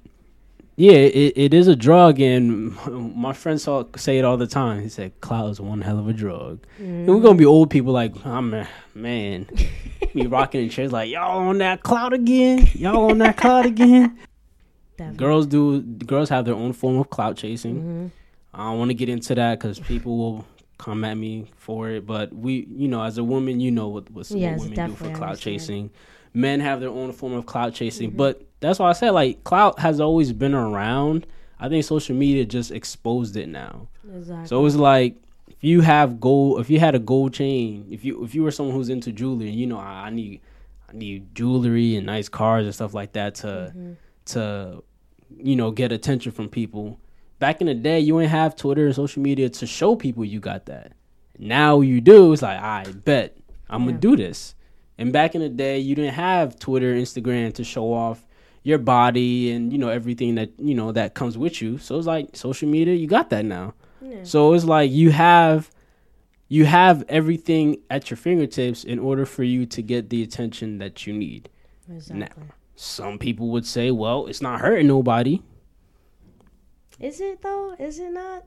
A: yeah, it, it is a drug, and my friends saw, say it all the time. He said, "Clout is one hell of a drug." And we're gonna be old people like, I'm a man, be rocking in chairs like, y'all on that cloud again? Y'all on that cloud again?
B: Definitely.
A: girls do girls have their own form of clout chasing
B: Mhm.
A: i don't want to get into that because people will come at me for it but we you know as a woman you know what, what's,
B: Yes,
A: what women do for clout
B: understand.
A: chasing men have their own form of clout chasing
B: Mm-hmm.
A: but that's why i said like clout has always been around i think social media just exposed it now
B: Exactly.
A: so it's like if you have gold, if you had a gold chain, if you if you were someone who's into jewelry, you know I, I need I need jewelry and nice cars and stuff like that to to you know get attention from people. Back in the day, you ain't have Twitter and social media to show people you got that. Now you do. It's like I bet I'm
B: Yeah.
A: gonna do this. And back in the day, you didn't have Twitter, Instagram to show off your body and you know everything that you know that comes with you. So it's like social media, you got that now.
B: Yeah.
A: So it's like you have you have everything at your fingertips in order for you to get the attention that you need.
B: Exactly.
A: Some people would say, well, it's not hurting nobody.
B: Is it though? Is it not?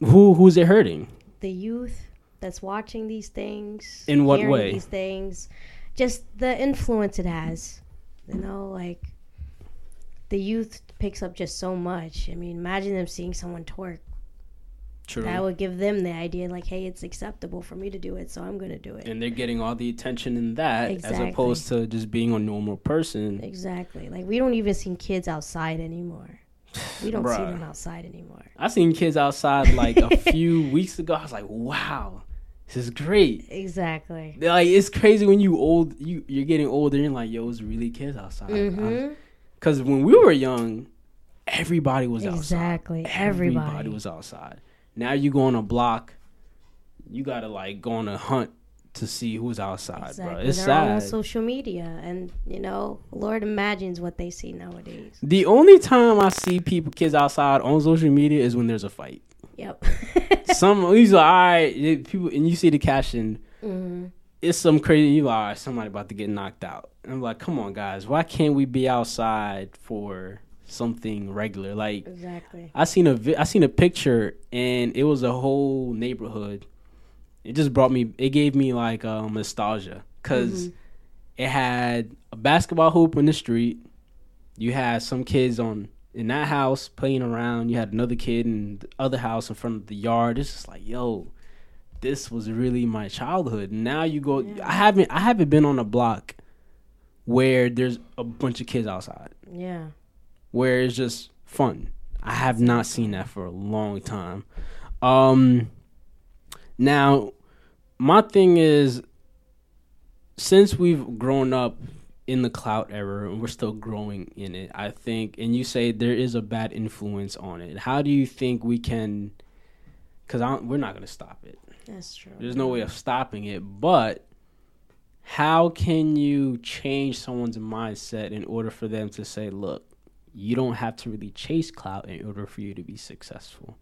A: Who who's it hurting?
B: The youth that's watching these things.
A: In what way?
B: These things, just the influence it has. You know, like the youth picks up just so much. I mean, imagine them seeing someone twerk.
A: True.
B: That would give them the idea, like, hey, it's acceptable for me to do it, so I'm gonna do it.
A: and they're getting all the attention in that as opposed to just being a normal person.
B: Exactly. Like we don't even see kids outside anymore. We don't see them outside anymore.
A: I seen kids outside like a few weeks ago. I was like, wow, this is great.
B: Exactly.
A: Like it's crazy when you old you you're getting older and like yo, it's really kids outside.
B: hmm
A: Because when we were young, everybody was outside.
B: Exactly.
A: Everybody
B: Everybody.
A: was outside. Now you go on a block, you gotta like go on a hunt to see who's outside,
B: Exactly.
A: bro. It's
B: They're all on social media, and you know, Lord imagines what they see nowadays.
A: the only time I see people kids outside on social media is when there's a fight.
B: Yep.
A: Some these are all right, people, and you see the caption.
B: hmm
A: It's some crazy. You like, all right, somebody about to get knocked out. And I'm like, come on, guys, why can't we be outside for something regular? Like
B: Exactly.
A: I seen a vi- I seen a picture and it was a whole neighborhood. It just brought me. It gave me like um, nostalgia because it had a basketball hoop in the street. You had some kids on in that house playing around. You had another kid in the other house in front of the yard. It's just like, yo, this was really my childhood. Now you go.
B: Yeah.
A: I haven't. I haven't been on a block where there's a bunch of kids outside
B: Yeah.
A: where it's just fun. I have not seen that for a long time. Um now my thing is since we've grown up in the clout era and we're still growing in it, I think and you say there is a bad influence on it. How do you think we can cuz we're not going to stop it.
B: That's true.
A: There's no way of stopping it, but how can you change someone's mindset in order for them to say, look, you don't have to really chase clout in order for you to be successful?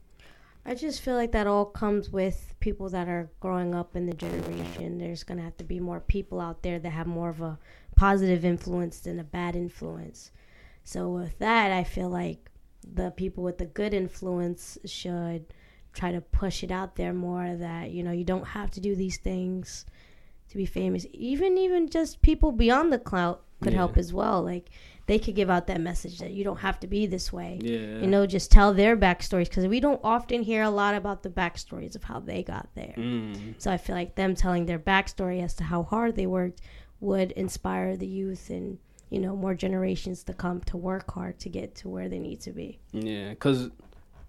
B: I just feel like that all comes with people that are growing up in the generation. There's going to have to be more people out there that have more of a positive influence than a bad influence. So, with that, I feel like the people with the good influence should try to push it out there more that, you know, you don't have to do these things to be famous. Even even just people beyond the clout could
A: Yeah.
B: help as well. Like they could give out that message that you don't have to be this way
A: Yeah.
B: you know just tell their backstories because we don't often hear a lot about the backstories of how they got there
A: Mm.
B: so i feel like them telling their backstory as to how hard they worked would inspire the youth and you know more generations to come to work hard to get to where they need to be
A: Yeah, because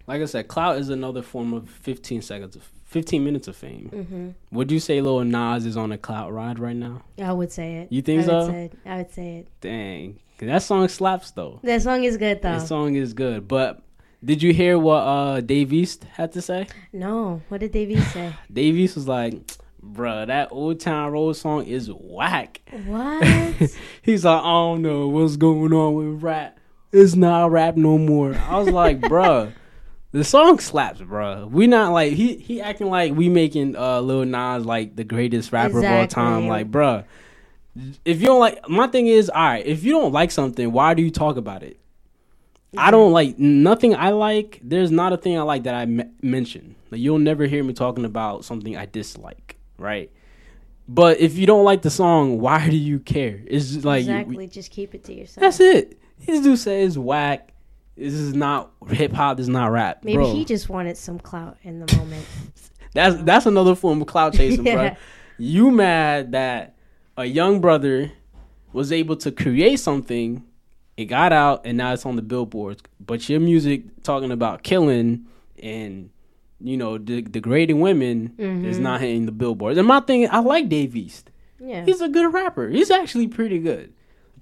A: like I said, clout is another form of 15 seconds, of 15 minutes of fame.
B: hmm
A: Would you say Lil Nas is on a clout ride right now?
B: i would say it
A: You think
B: I
A: so?
B: would i would say it
A: Dang, that song slaps though.
B: that song is good though
A: That song is good. But did you hear what uh Dave East had to say?
B: no what did davey say
A: Dave East was like, bruh, that Old Town Road song is whack.
B: what
A: He's like, I don't know what's going on with rap. It's not rap no more. I was like, bruh, the song slaps, bruh. We not like he he acting like we making uh Lil Nas like the greatest rapper of all time. Like, bruh, if you don't like my thing is, all right, if you don't like something, why do you talk about it? I don't like nothing I like. There's not a thing I like that I mention. Like, you'll never hear me talking about something I dislike, right? But if you don't like the song, why do you care? It's just like you-
B: exactly just keep it to yourself
A: that's it. This dude says whack. This is not hip hop. This is not rap,
B: maybe
A: bro.
B: he just wanted some clout in the moment
A: that's that's another form of clout chasing, bro. You mad that a young brother was able to create something, it got out, and now it's on the billboards. But your music talking about killing and you know de- degrading women is
B: Mhm.
A: not hitting the billboards. And my thing, I like Dave East.
B: yeah
A: He's a good rapper. He's actually pretty good.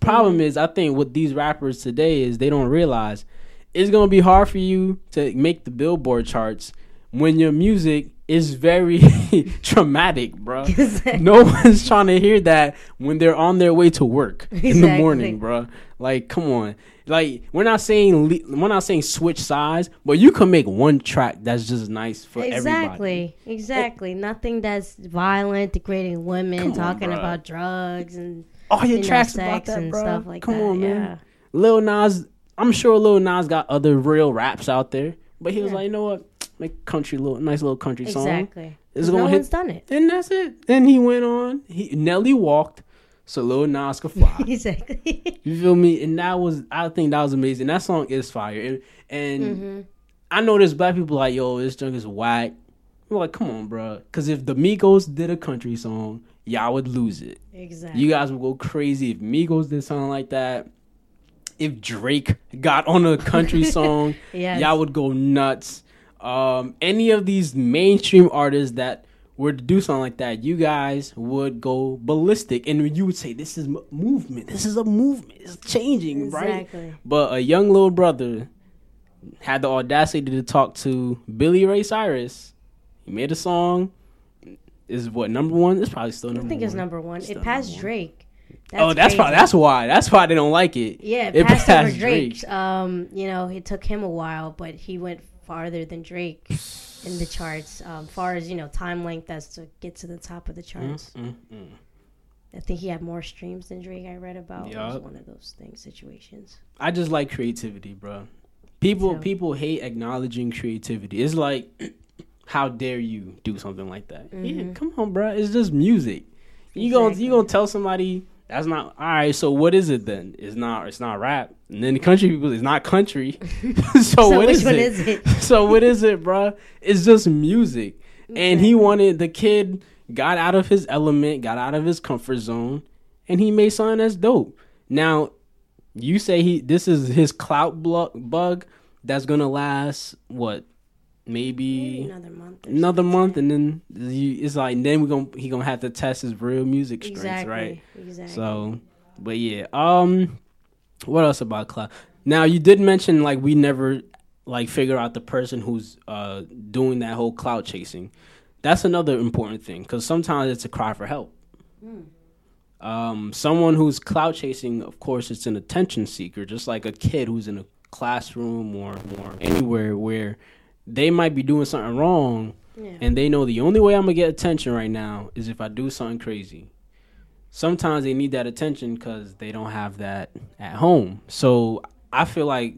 A: Problem is, I think what these rappers today is they don't realize it's gonna be hard for you to make the Billboard charts when your music is very traumatic, bro. no one's trying to hear that when they're on their way to work in the morning, bro. Like, come on. Like, we're not saying le- we're not saying switch sides, but you can make one track that's just nice for everybody.
B: exactly, exactly. Nothing that's violent, degrading women,
A: Come
B: talking
A: bruh.
B: about drugs and
A: All your
B: you know,
A: tracks about that,
B: and
A: bro.
B: stuff like
A: come
B: that.
A: on, man.
B: Yeah.
A: Lil Nas, I'm sure Lil Nas got other real raps out there, but he was like, you know what, country little nice little country song,
B: Exactly.
A: It's gonna
B: no
A: hit-
B: one's done it.
A: and that's it. Then he went on. He Nelly walked, so Lil Nas could fly.
B: exactly.
A: you feel me? And that was, I think that was amazing. That song is fire, and, and
B: hmm
A: I know there's black people like, yo, this junk is whack. I'm like, come on, bro, because if the Migos did a country song, y'all would lose it.
B: Exactly.
A: You guys would go crazy if Migos did something like that. If Drake got on a country song,
B: yes.
A: y'all would go nuts. Um, any of these mainstream artists that were to do something like that, you guys would go ballistic, and you would say, "This is m- movement. This is a movement. It's changing, right?" But a young little brother had the audacity to talk to Billy Ray Cyrus. He made a song. Is what number one? It's probably still number. One.
B: I think
A: one.
B: it's number one.
A: Still
B: It passed
A: one.
B: Drake.
A: oh, that's probably that's why. That's why they don't like it.
B: Yeah, it,
A: it
B: passed,
A: passed
B: Drake.
A: Drake.
B: Um, you know, it took him a while, but he went farther than Drake in the charts. Um, far as you know, time length as to get to the top of the charts.
A: Mm, mm.
B: I think he had more streams than Drake. I read about. It was one of those things situations.
A: I just like creativity, bro. People people hate acknowledging creativity. It's like, how dare you do something like that? Yeah,
B: Mhm.
A: come on, bro. It's just music. You gonna you gonna tell somebody That's not all right. So what is it then? It's not. It's not rap. And then the country people, it's not country. so,
B: So
A: what is it?
B: is it?
A: so what is it, bruh? It's just music. And he wanted the kid got out of his element, got out of his comfort zone, and he made something that's dope. Now, you say he this is his clout bug that's gonna last what maybe
B: another month.
A: Another
B: something.
A: month, and then you, it's like then we gonna he gonna have to test his real music strength,
B: Exactly.
A: right?
B: Exactly.
A: So, but yeah. Um, what else about cloud? Now you did mention like we never like figure out the person who's uh doing that whole cloud chasing. That's another important thing because sometimes it's a cry for help. Um, someone who's cloud chasing, of course, it's an attention seeker, just like a kid who's in a classroom or, or anywhere where they might be doing something wrong
B: yeah.
A: and they know the only way I'm gonna get attention right now is if I do something crazy. Sometimes they need that attention because they don't have that at home. So I feel like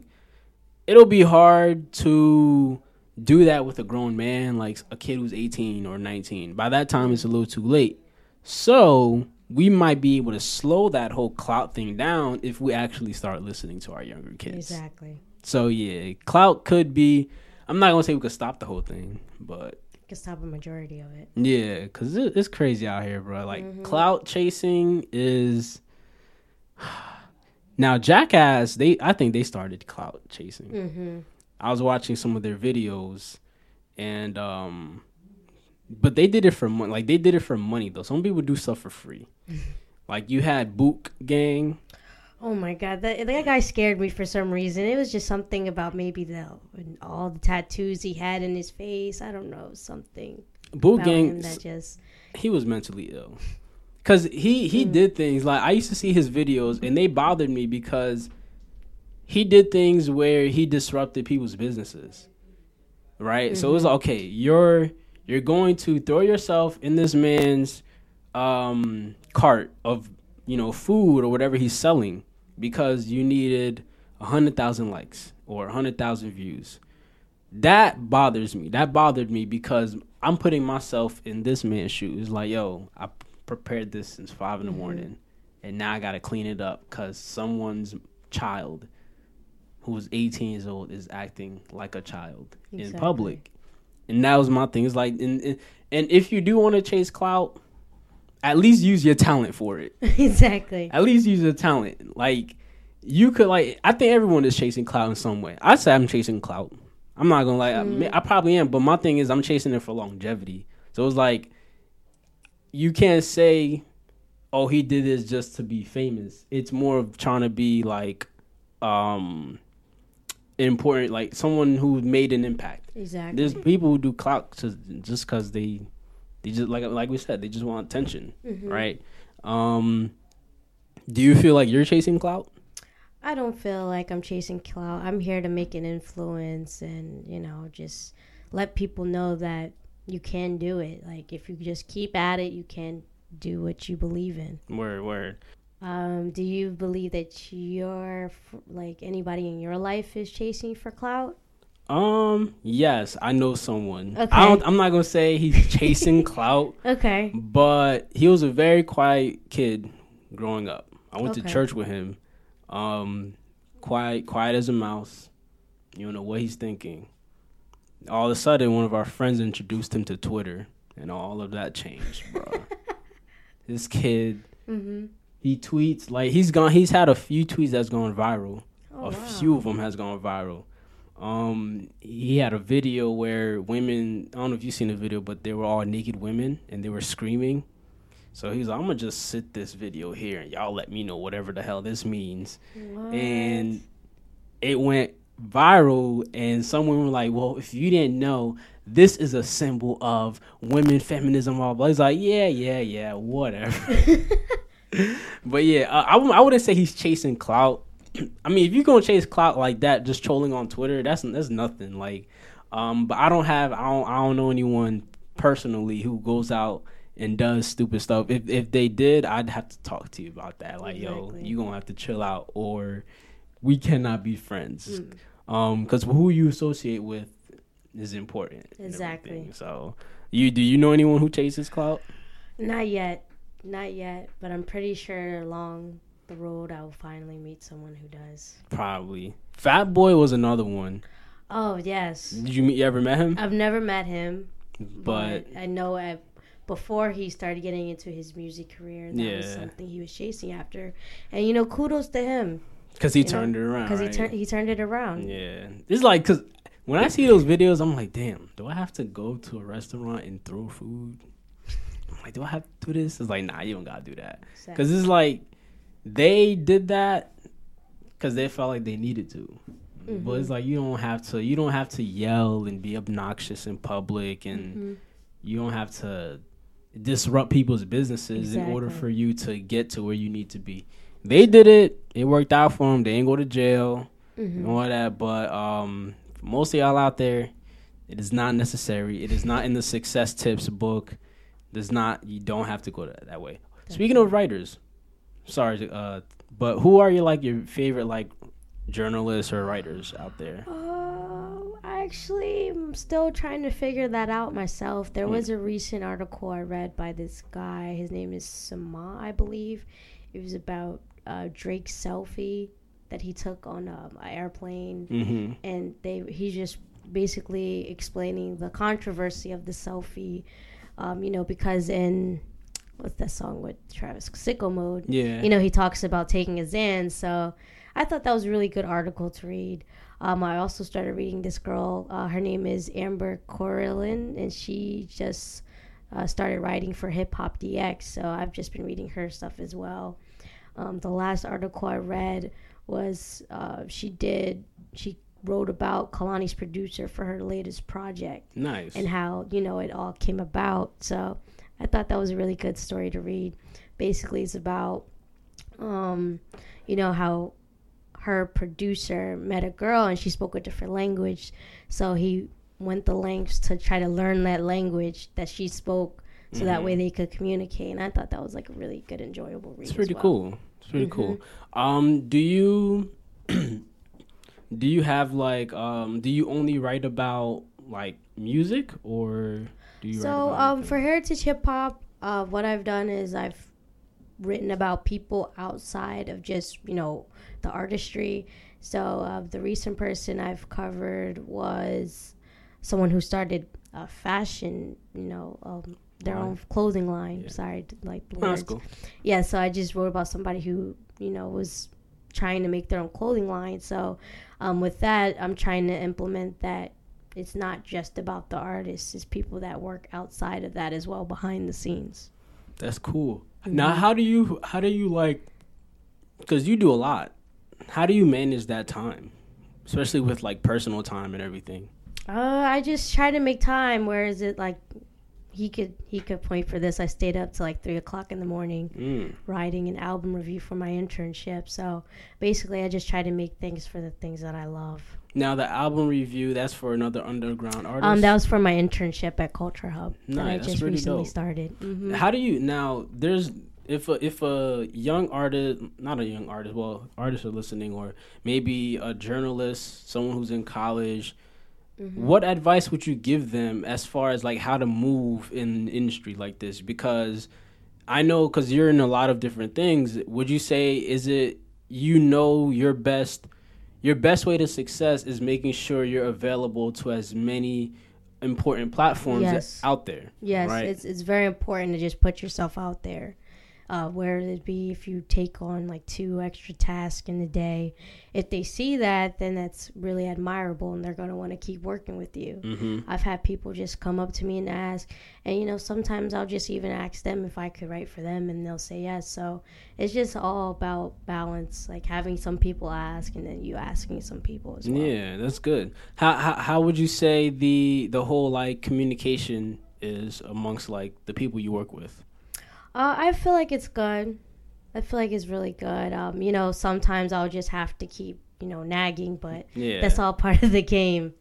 A: it'll be hard to do that with a grown man, like a kid who's 18 or 19. By that time, it's a little too late. So we might be able to slow that whole clout thing down if we actually start listening to our younger kids.
B: exactly.
A: So yeah, clout could be. I'm not gonna say we could stop the whole thing, but
B: Can stop a majority of it.
A: yeah, cause it, it's crazy out here, bro. Like clout chasing is. Now, Jackass, they I think they started clout chasing.
B: Mm-hmm.
A: I was watching some of their videos, and um, but they did it for money. Like they did it for money though. Some people do stuff for free. like you had Boonk Gang.
B: Oh my god, that that guy scared me for some reason. It was just something about maybe the all the tattoos he had in his face. I don't know something him
A: Gang.
B: that just
A: he was mentally ill because he he did things like i used to see his videos and they bothered me because he did things where he disrupted people's businesses right so it was like okay you're you're going to throw yourself in this man's um cart of you know food or whatever he's selling because you needed a hundred thousand likes or a hundred thousand views that bothers me. That bothered me because I'm putting myself in this man's shoes. Like, yo, I prepared this since five in the mm-hmm. morning, and now I gotta clean it up because someone's child, who's 18 years old, is acting like a child in public. And that was my thing. It's like, and, and if you do want to chase clout, at least use your talent for it.
B: exactly.
A: At least use your talent. Like you could like I think everyone is chasing clout in some way. I say I'm chasing clout. I'm not gonna lie. I, I probably am, but my thing is I'm chasing it for longevity. So it's like you can't say, "Oh, he did this just to be famous." It's more of trying to be like um important, like someone who made an impact.
B: Exactly.
A: There's people who do clout to, just because they they just like like we said they just want attention, right? Um, do you feel like you're chasing clout?
B: I don't feel like I'm chasing clout. I'm here to make an influence and, you know, just let people know that you can do it. Like if you just keep at it, you can do what you believe in.
A: Word, word.
B: Um, do you believe that your like anybody in your life is chasing for clout?
A: Um, yes, I know someone.
B: Okay.
A: I don't, I'm not gonna say he's chasing clout,
B: Okay.
A: but he was a very quiet kid growing up. I went to church with him. Um, quiet, quiet as a mouse. You don't know what he's thinking. All of a sudden, one of our friends introduced him to Twitter, and all of that changed, bro. this kid,
B: Mm-hmm.
A: he tweets like he's gone. He's had a few tweets that's gone viral.
B: Oh,
A: a
B: wow.
A: few of them has gone viral. Um, he had a video where women. I don't know if you've seen the video, but they were all naked women and they were screaming. So he's like, I'm gonna just sit this video here and y'all let me know whatever the hell this means.
B: What?
A: And it went viral, and someone were like, Well, if you didn't know, this is a symbol of women feminism. Blah blah. He's like, Yeah, yeah, yeah, whatever. but yeah, uh, I—I wouldn't say he's chasing clout. I mean, if you're gonna chase clout like that, just trolling on Twitter, that's that's nothing. Like, um, but I don't have, I don't, I don't know anyone personally who goes out and does stupid stuff. If if they did, I'd have to talk to you about that. Like, yo,
B: Exactly.
A: you gonna have to chill out, or we cannot be friends. Um, because who you associate with is important.
B: Exactly.
A: So, you do you know anyone who chases clout?
B: Not yet. not yet, but I'm pretty sure along the road I will finally meet someone who does.
A: Probably. Fat Boy was another one.
B: Oh yes,
A: Did you, meet, you ever met him?
B: I've never met him,
A: But
B: but I know I, before he started getting into his music career, that was something he was chasing after. And you know, kudos to him
A: because he
B: you know,
A: turned it around.
B: because
A: right?
B: he turned he turned it around.
A: Yeah, it's like because when I see those videos, I'm like, damn, do I have to go to a restaurant and throw food? I'm like, do I have to do this? It's like, nah, you don't gotta do that because it's like they did that because they felt like they needed to. But it's like you don't have to. You don't have to yell and be obnoxious in public, and
B: Mhm.
A: you don't have to disrupt people's businesses in order for you to get to where you need to be. They did it. It worked out for them. They ain't go to jail
B: Mhm.
A: and all that. But um, for most of y'all out there, it is not necessary. It is not in the success tips book. Does not. You don't have to go that, that way. Speaking of writers, sorry, uh, but who are you like your favorite like journalists or writers out there?
B: Uh, I actually am still trying to figure that out myself. There
A: Hmm.
B: was a recent article I read by this guy. His name is Sama, I believe. It was about uh, Drake's selfie that he took on um, an airplane,
A: Mm-hmm.
B: and they he's just basically explaining the controversy of the selfie. Um, you know, because in what's that song with Travis Sicko Mode?
A: Yeah.
B: you know, he talks about taking a Xan. So I thought that was a really good article to read. Um, I also started reading this girl. Uh, her name is Amber Corrine, and she just uh, started writing for Hip Hop DX. So I've just been reading her stuff as well. Um, the last article I read was uh, she did she wrote about Kehlani's producer for her latest project
A: nice.
B: and how you know it all came about. So I thought that was a really good story to read. Basically, it's about um, you know how her producer met a girl and she spoke a different language, so he went the lengths to try to learn that language that she spoke. So that
A: Mhm.
B: way they could communicate, and I thought that was like a really good, enjoyable read.
A: It's pretty
B: well.
A: cool. It's pretty cool. Um, do you do you have like um do you only write about like music or do you
B: So um, for Heritage Hip Hop, uh, what I've done is I've written about people outside of just you know the artistry. So uh, the recent person I've covered was someone who started a fashion, you know, um, their
A: Line.
B: own clothing line.
A: Yeah.
B: Sorry, like the
A: Oh,
B: words.
A: cool.
B: Yeah, so I just wrote about somebody who, you know, was trying to make their own clothing line. So um, with that, I'm trying to implement that it's not just about the artists, it's people that work outside of that as well behind the scenes.
A: That's cool.
B: Mm-hmm.
A: Now, how do you how do you like? Because you do a lot. How do you manage that time, especially with like personal time and everything?
B: Uh, I just try to make time. Where is it like he could he could point for this? I stayed up to like three o'clock in the morning
A: Mm.
B: writing an album review for my internship. So basically, I just try to make things for the things that I love.
A: Now, the album review that's for another underground artist.
B: Um, that was for my internship at Culture Hub that I
A: Nice, that's
B: just
A: really
B: recently
A: dope.
B: started. hmm
A: How do you now? There's if a, if a young artist, not a young artist, well, artists are listening, or maybe a journalist, someone who's in college.
B: Mm-hmm.
A: What advice would you give them as far as like how to move in an industry like this? Because I know, because you're in a lot of different things. Would you say is it you know your best? Your best way to success is making sure you're available to as many important platforms
B: Yes.
A: out there.
B: Yes,
A: right?
B: it's it's very important to just put yourself out there. Uh, where it'd be if you take on like two extra tasks in a day, if they see that, then that's really admirable, and they're gonna want to keep working with you.
A: hmm
B: I've had people just come up to me and ask, and you know sometimes I'll just even ask them if I could write for them, and they'll say yes. So it's just all about balance, like having some people ask, and then you asking some people as well.
A: Yeah, that's good. How, how how would you say the the whole like communication is amongst like the people you work with?
B: Uh, I feel like it's good. I feel like it's really good. Um, you know, sometimes I'll just have to keep, you know, nagging, but
A: Yeah,
B: that's all part of the game.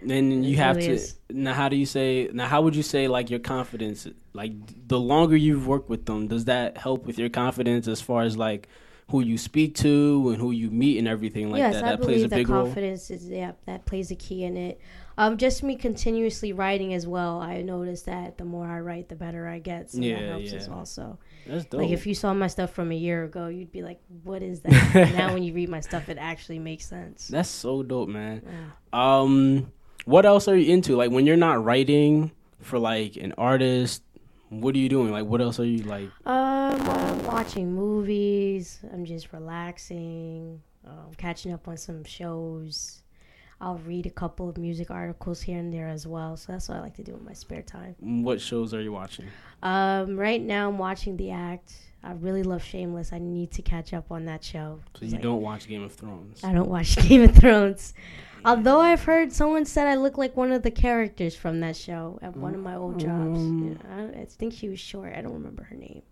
A: And you
B: It
A: have
B: really
A: to
B: is.
A: now. How do you say now? How would you say like your confidence? Like the longer you've worked with them, does that help with your confidence as far as like who you speak to and who you meet and everything like
B: yes,
A: that?
B: I
A: That plays
B: believe
A: a
B: that
A: big role.
B: confidence is yeah that plays a key in it. Um, just me continuously writing as well. I noticed that the more I write, the better I get. So
A: Yeah,
B: that helps as
A: yeah.
B: well. So,
A: That's dope.
B: like, if you saw my stuff from a year ago, you'd be like, "What is that?" now, when you read my stuff, it actually makes sense.
A: That's so dope, man.
B: Yeah.
A: Um, what else are you into? Like when you're not writing for like an artist, what are you doing? Like what else are you like?
B: Um, I'm watching movies. I'm just relaxing. Um, catching up on some shows. I'll read a couple of music articles here and there as well. So that's what I like to do in my spare time.
A: What shows are you watching?
B: Um, right now I'm watching The Act. I really love Shameless. I need to catch up on that show.
A: So you
B: like-
A: don't watch Game of Thrones.
B: I don't watch Game of Thrones. Although I've heard someone said I look like one of the characters from that show at one of my old jobs.
A: Um.
B: Yeah, I, I think she was short. I don't remember her name.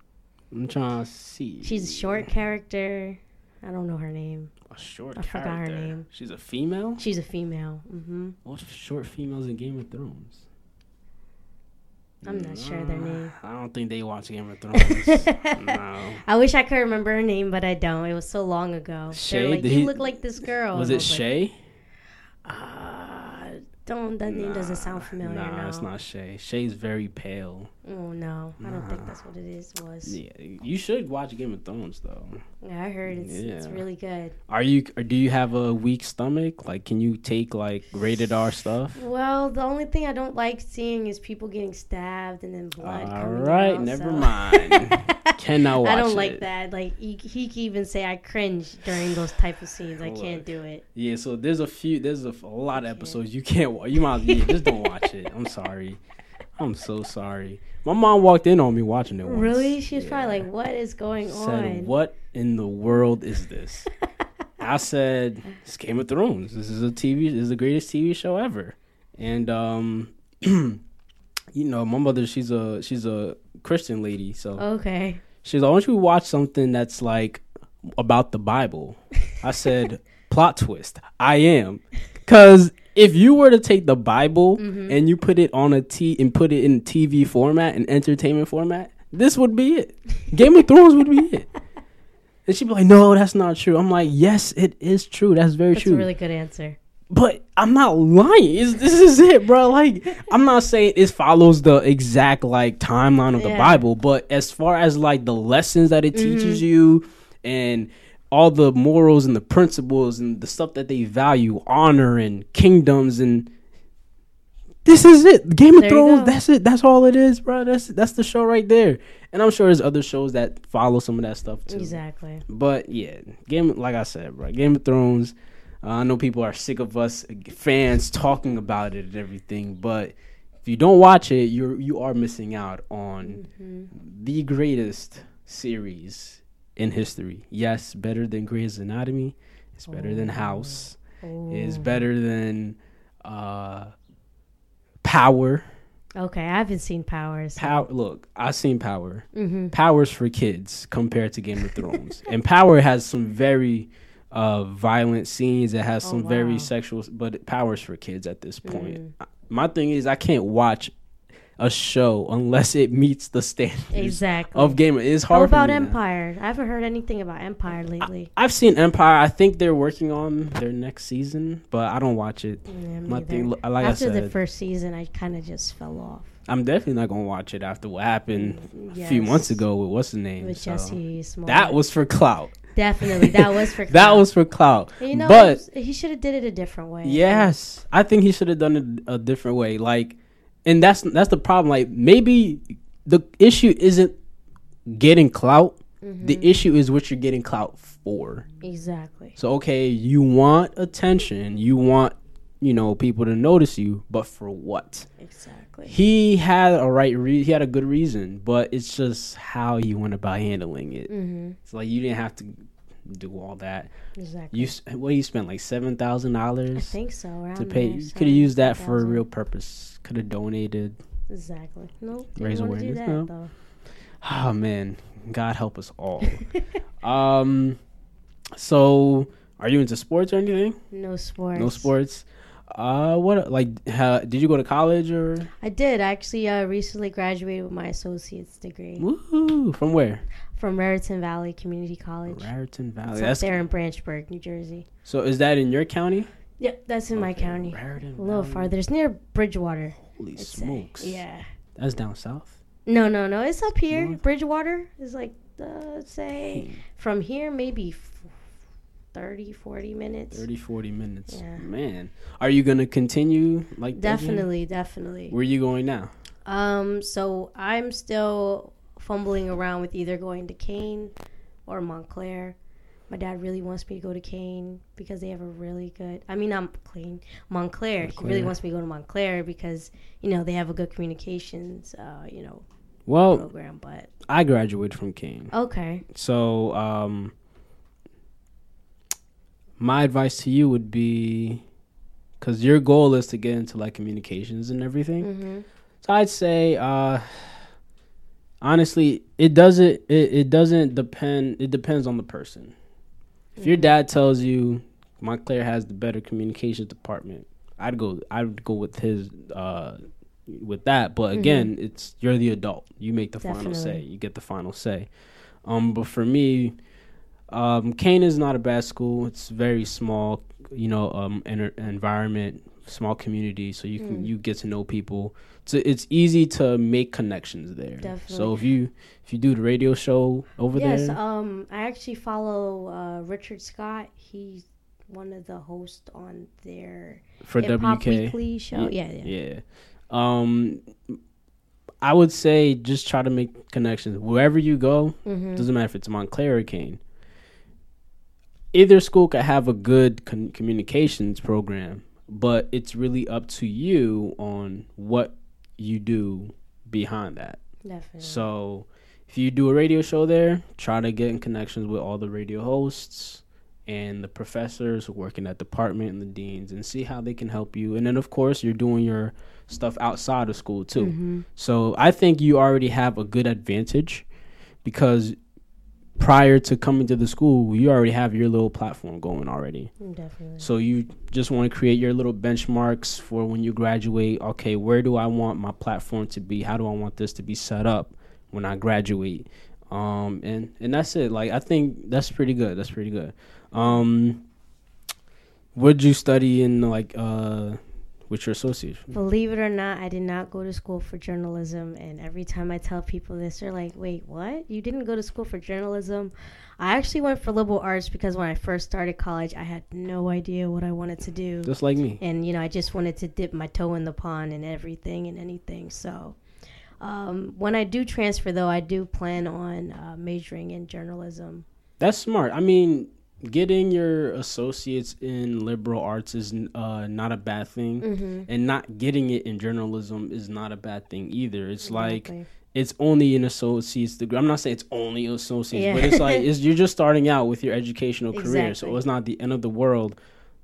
A: I'm trying to see.
B: She's a short character. I don't know her name.
A: A short
B: I forgot her name.
A: She's a female.
B: She's a female. hmm
A: What's short females in Game of Thrones?
B: I'm not sure their name.
A: I don't think they watch Game of Thrones. no.
B: I wish I could remember her name, but I don't. It was so long ago.
A: Shay?
B: Like, you
A: he-
B: look like this girl.
A: Was it
B: like,
A: Shay?
B: Uh, don't. That name doesn't sound familiar.
A: Nah,
B: no.
A: it's not Shay. Shay's very pale.
B: Oh no, I don't think that's what it is. Was
A: Yeah, you should watch Game of Thrones though.
B: yeah, I heard it's it's really good.
A: Are you? Or do you have a weak stomach? Like, can you take like rated R stuff?
B: Well, the only thing I don't like seeing is people getting stabbed and then blood.
A: All right,
B: out,
A: never
B: so-
A: mind. Cannot watch
B: I don't
A: it.
B: like that. Like he, he can even say I cringe during those type of scenes. I can't do it.
A: Yeah, so there's a few, there's a, a lot of episodes you can't watch. You might, yeah, just don't watch it. I'm sorry. I'm so sorry. My mom walked in on me watching it. Once.
B: Really? She was probably like, "What is going
A: said,
B: on?"
A: "What in the world is this?" I said, "It's Game of Thrones. This is a TV. This is the greatest TV show ever." And um, you know, my mother, she's a she's a Christian lady, so
B: Okay.
A: she's like, "Why don't you watch something that's like about the Bible?" I said, "Plot twist. I am." Because if you were to take the Bible
B: Mm-hmm.
A: and you put it on a T and put it in TV format and entertainment format, this would be it. Game of Thrones would be it. And she'd be like, "No, that's not true." I'm like, "Yes, it is true. That's very
B: That's
A: true."
B: a really good answer.
A: but I'm not lying. It's, this is it, bro. Like, I'm not saying it follows the exact like timeline of the Bible, but as far as like the lessons that it
B: Mm-hmm.
A: teaches you and all the morals and the principles and the stuff that they value, honor and kingdoms and this is it. Game of
B: There you
A: Thrones, that's it. That's all it is, bro. That's that's the show right there. And I'm sure there's other shows that follow some of that stuff too.
B: Exactly.
A: But yeah, game like I said, bro, Game of Thrones. Uh, I know people are sick of us fans talking about it and everything, but if you don't watch it, you're you are missing out on
B: Mm-hmm.
A: the greatest series in history. Yes, better than Grey's Anatomy. It's better than House. It's
B: Oh.
A: better than uh, Power.
B: Okay, I haven't seen Powers.
A: Power. Look, I've seen Power.
B: mm-hmm.
A: Power's for kids compared to Game of Thrones, and Power has some very uh, violent scenes. It has
B: Oh,
A: some very sexual, but Power's for kids at this point.
B: Mm.
A: My thing is, I can't watch a show unless it meets the standards
B: Exactly.
A: of Game. It's hard. for
B: about
A: me now.
B: Empire? I haven't heard anything about Empire lately.
A: I've seen Empire. I think they're working on their next season, but I don't watch it.
B: Yeah,
A: thing, like I
B: After the first season, I kind of just fell off.
A: I'm definitely not gonna watch it after what happened a few months ago with what's the name.
B: with
A: So,
B: Jussie Smollett.
A: that was for clout.
B: definitely that was for
A: That was for clout.
B: You know,
A: but
B: he should have did it a different way.
A: Yes, I think he should have done it a different way. Like, and that's that's the problem. Like, maybe the issue isn't getting clout.
B: Mm-hmm.
A: The issue is what you're getting clout for.
B: Exactly.
A: So, okay, you want attention, you want you know people to notice you, but for what?
B: Exactly.
A: He had a right, re- he had a good reason, but it's just how you went about handling it.
B: Mm-hmm.
A: It's like you didn't have to do all that.
B: Exactly.
A: You what you spent like seven thousand dollars.
B: I think so.
A: To pay.
B: there,
A: You could have used that for a real purpose. Could have donated.
B: Exactly. Nope.
A: Raise awareness,
B: that
A: no.
B: though.
A: Oh man, God help us all. um, so are you into sports or anything?
B: No sports.
A: No sports. Uh, what like? how, did you go to college or?
B: I did I actually uh, recently graduated with my associate's degree
A: Woohoo! From where?
B: From Raritan Valley Community College.
A: Raritan Valley.
B: It's up
A: That's
B: there in Branchburg, New Jersey.
A: so. Is that in your county?
B: Yep, that's in my county.
A: Raritan
B: A little
A: Valley.
B: farther. It's near Bridgewater.
A: Holy
B: I'd say.
A: smokes!
B: Yeah.
A: that's down south.
B: No, no, no. It's up here.
A: North?
B: Bridgewater is like, uh, say, from here, maybe f- 30, 40 minutes.
A: 30, 40 minutes.
B: Yeah.
A: Man, are you gonna continue like?
B: Definitely, definitely.
A: Where are you going now?
B: Um, so I'm still fumbling around with either going to Kean or Montclair. My dad really wants me to go to Kean because they have a really good. I mean, I'm Kean, Montclair. He really wants me to go to Montclair because you know they have a good communications, uh, you know,
A: Well,
B: program. But
A: I graduated from Kean,
B: okay,
A: so um, my advice to you would be, because your goal is to get into like communications and everything.
B: hmm
A: So I'd say, uh, honestly, it doesn't. It, it doesn't depend. It depends on the person. If your dad tells you Montclair has the better communications department, I'd go. I'd go with his. Uh, with that, but again, it's you're the adult. You make the final say. You get the final say. Um, but for me, um, Kean is not a bad school. It's very small, you know, um, environment, small community, so you can
B: Mm.
A: you get to know people. So it's easy to make connections there. So if you if you do the radio show over
B: yes.
A: there, yes.
B: Um, I actually follow uh, Richard Scott. He's one of the hosts on their
A: for WK,
B: Weekly show. Yeah, yeah.
A: yeah. Um, I would say just try to make connections wherever you go.
B: hmm
A: Doesn't matter if it's Montclair or Kean. Either school could have a good con- communications program, but it's really up to you on what you do behind that.
B: Definitely.
A: So, if you do a radio show there, try to get in connections with all the radio hosts and the professors who work in that department and the deans and see how they can help you. And then, of course, you're doing your stuff outside of school too.
B: hmm
A: So I think you already have a good advantage because prior to coming to the school, you already have your little platform going already.
B: Definitely.
A: So you just want to create your little benchmarks for when you graduate. Okay, where do I want my platform to be? How do I want this to be set up when I graduate? Um, and and that's it. Like I think that's pretty good. That's pretty good. Um, what did you study in like uh with your associate?
B: Believe it or not, I did not go to school for journalism. And every time I tell people this, they're like, wait, what? You didn't go to school for journalism? I actually went for liberal arts because when I first started college, I had no idea what I wanted to do.
A: Just like me.
B: And, you know, I just wanted to dip my toe in the pond and everything and anything. So um, when I do transfer, though, I do plan on uh, majoring in journalism.
A: That's smart. I mean, getting your associates in liberal arts is uh, not a bad thing,
B: Mm-hmm.
A: and not getting it in journalism is not a bad thing either. It's like it's only an associate's degree. I'm not saying it's only associates,
B: Yeah.
A: but it's like it's, you're just starting out with your educational career, so it's not the end of the world.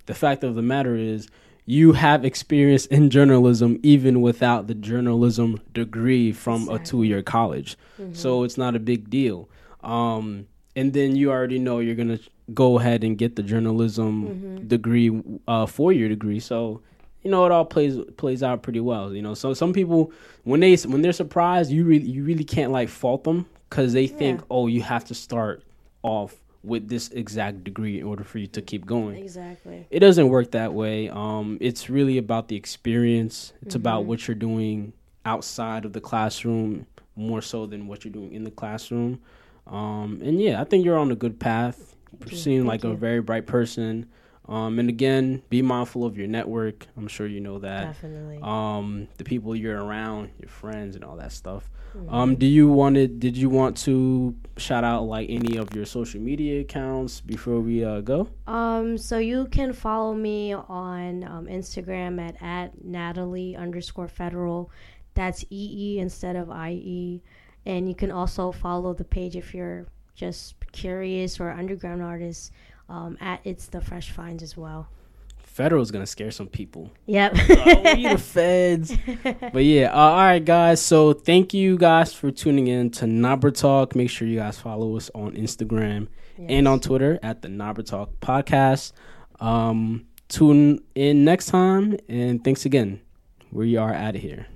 A: The fact of the matter is, you have experience in journalism even without the journalism degree from a two-year college, so it's not a big deal. Um, and then you already know you're gonna go ahead and get the journalism
B: Mm-hmm.
A: degree, uh, four-year degree. So you know it all plays plays out pretty well. You know, so some people when they when they're surprised, you really you really can't like fault them because they think,
B: Yeah.
A: oh, you have to start off with this exact degree in order for you to keep going.
B: Exactly.
A: It doesn't work that way. Um, it's really about the experience. It's about
B: Mhm.
A: what you're doing outside of the classroom more so than what you're doing in the classroom. Um, and yeah, I think you're on a good path. You
B: you.
A: seem
B: Thank
A: like a very bright person. Um, and again, be mindful of your network. I'm sure you know that.
B: Definitely.
A: Um, the people you're around, your friends, and all that stuff.
B: Mhm.
A: Um, do you wanted? Did you want to shout out like any of your social media accounts before we uh, go?
B: Um, so you can follow me on um, Instagram at, at Natalee underscore federal. That's E E instead of IE. And you can also follow the page if you're just curious or underground artists um, at It's the Fresh Finds as well.
A: Federal's gonna scare some people.
B: Yep.
A: oh, we the feds. But yeah, uh, all right, guys. So thank you guys for tuning in to Nabruh Talk. Make sure you guys follow us on Instagram and on Twitter at the Nabruh Talk Podcast. Um, tune in next time, and thanks again. We are out of here.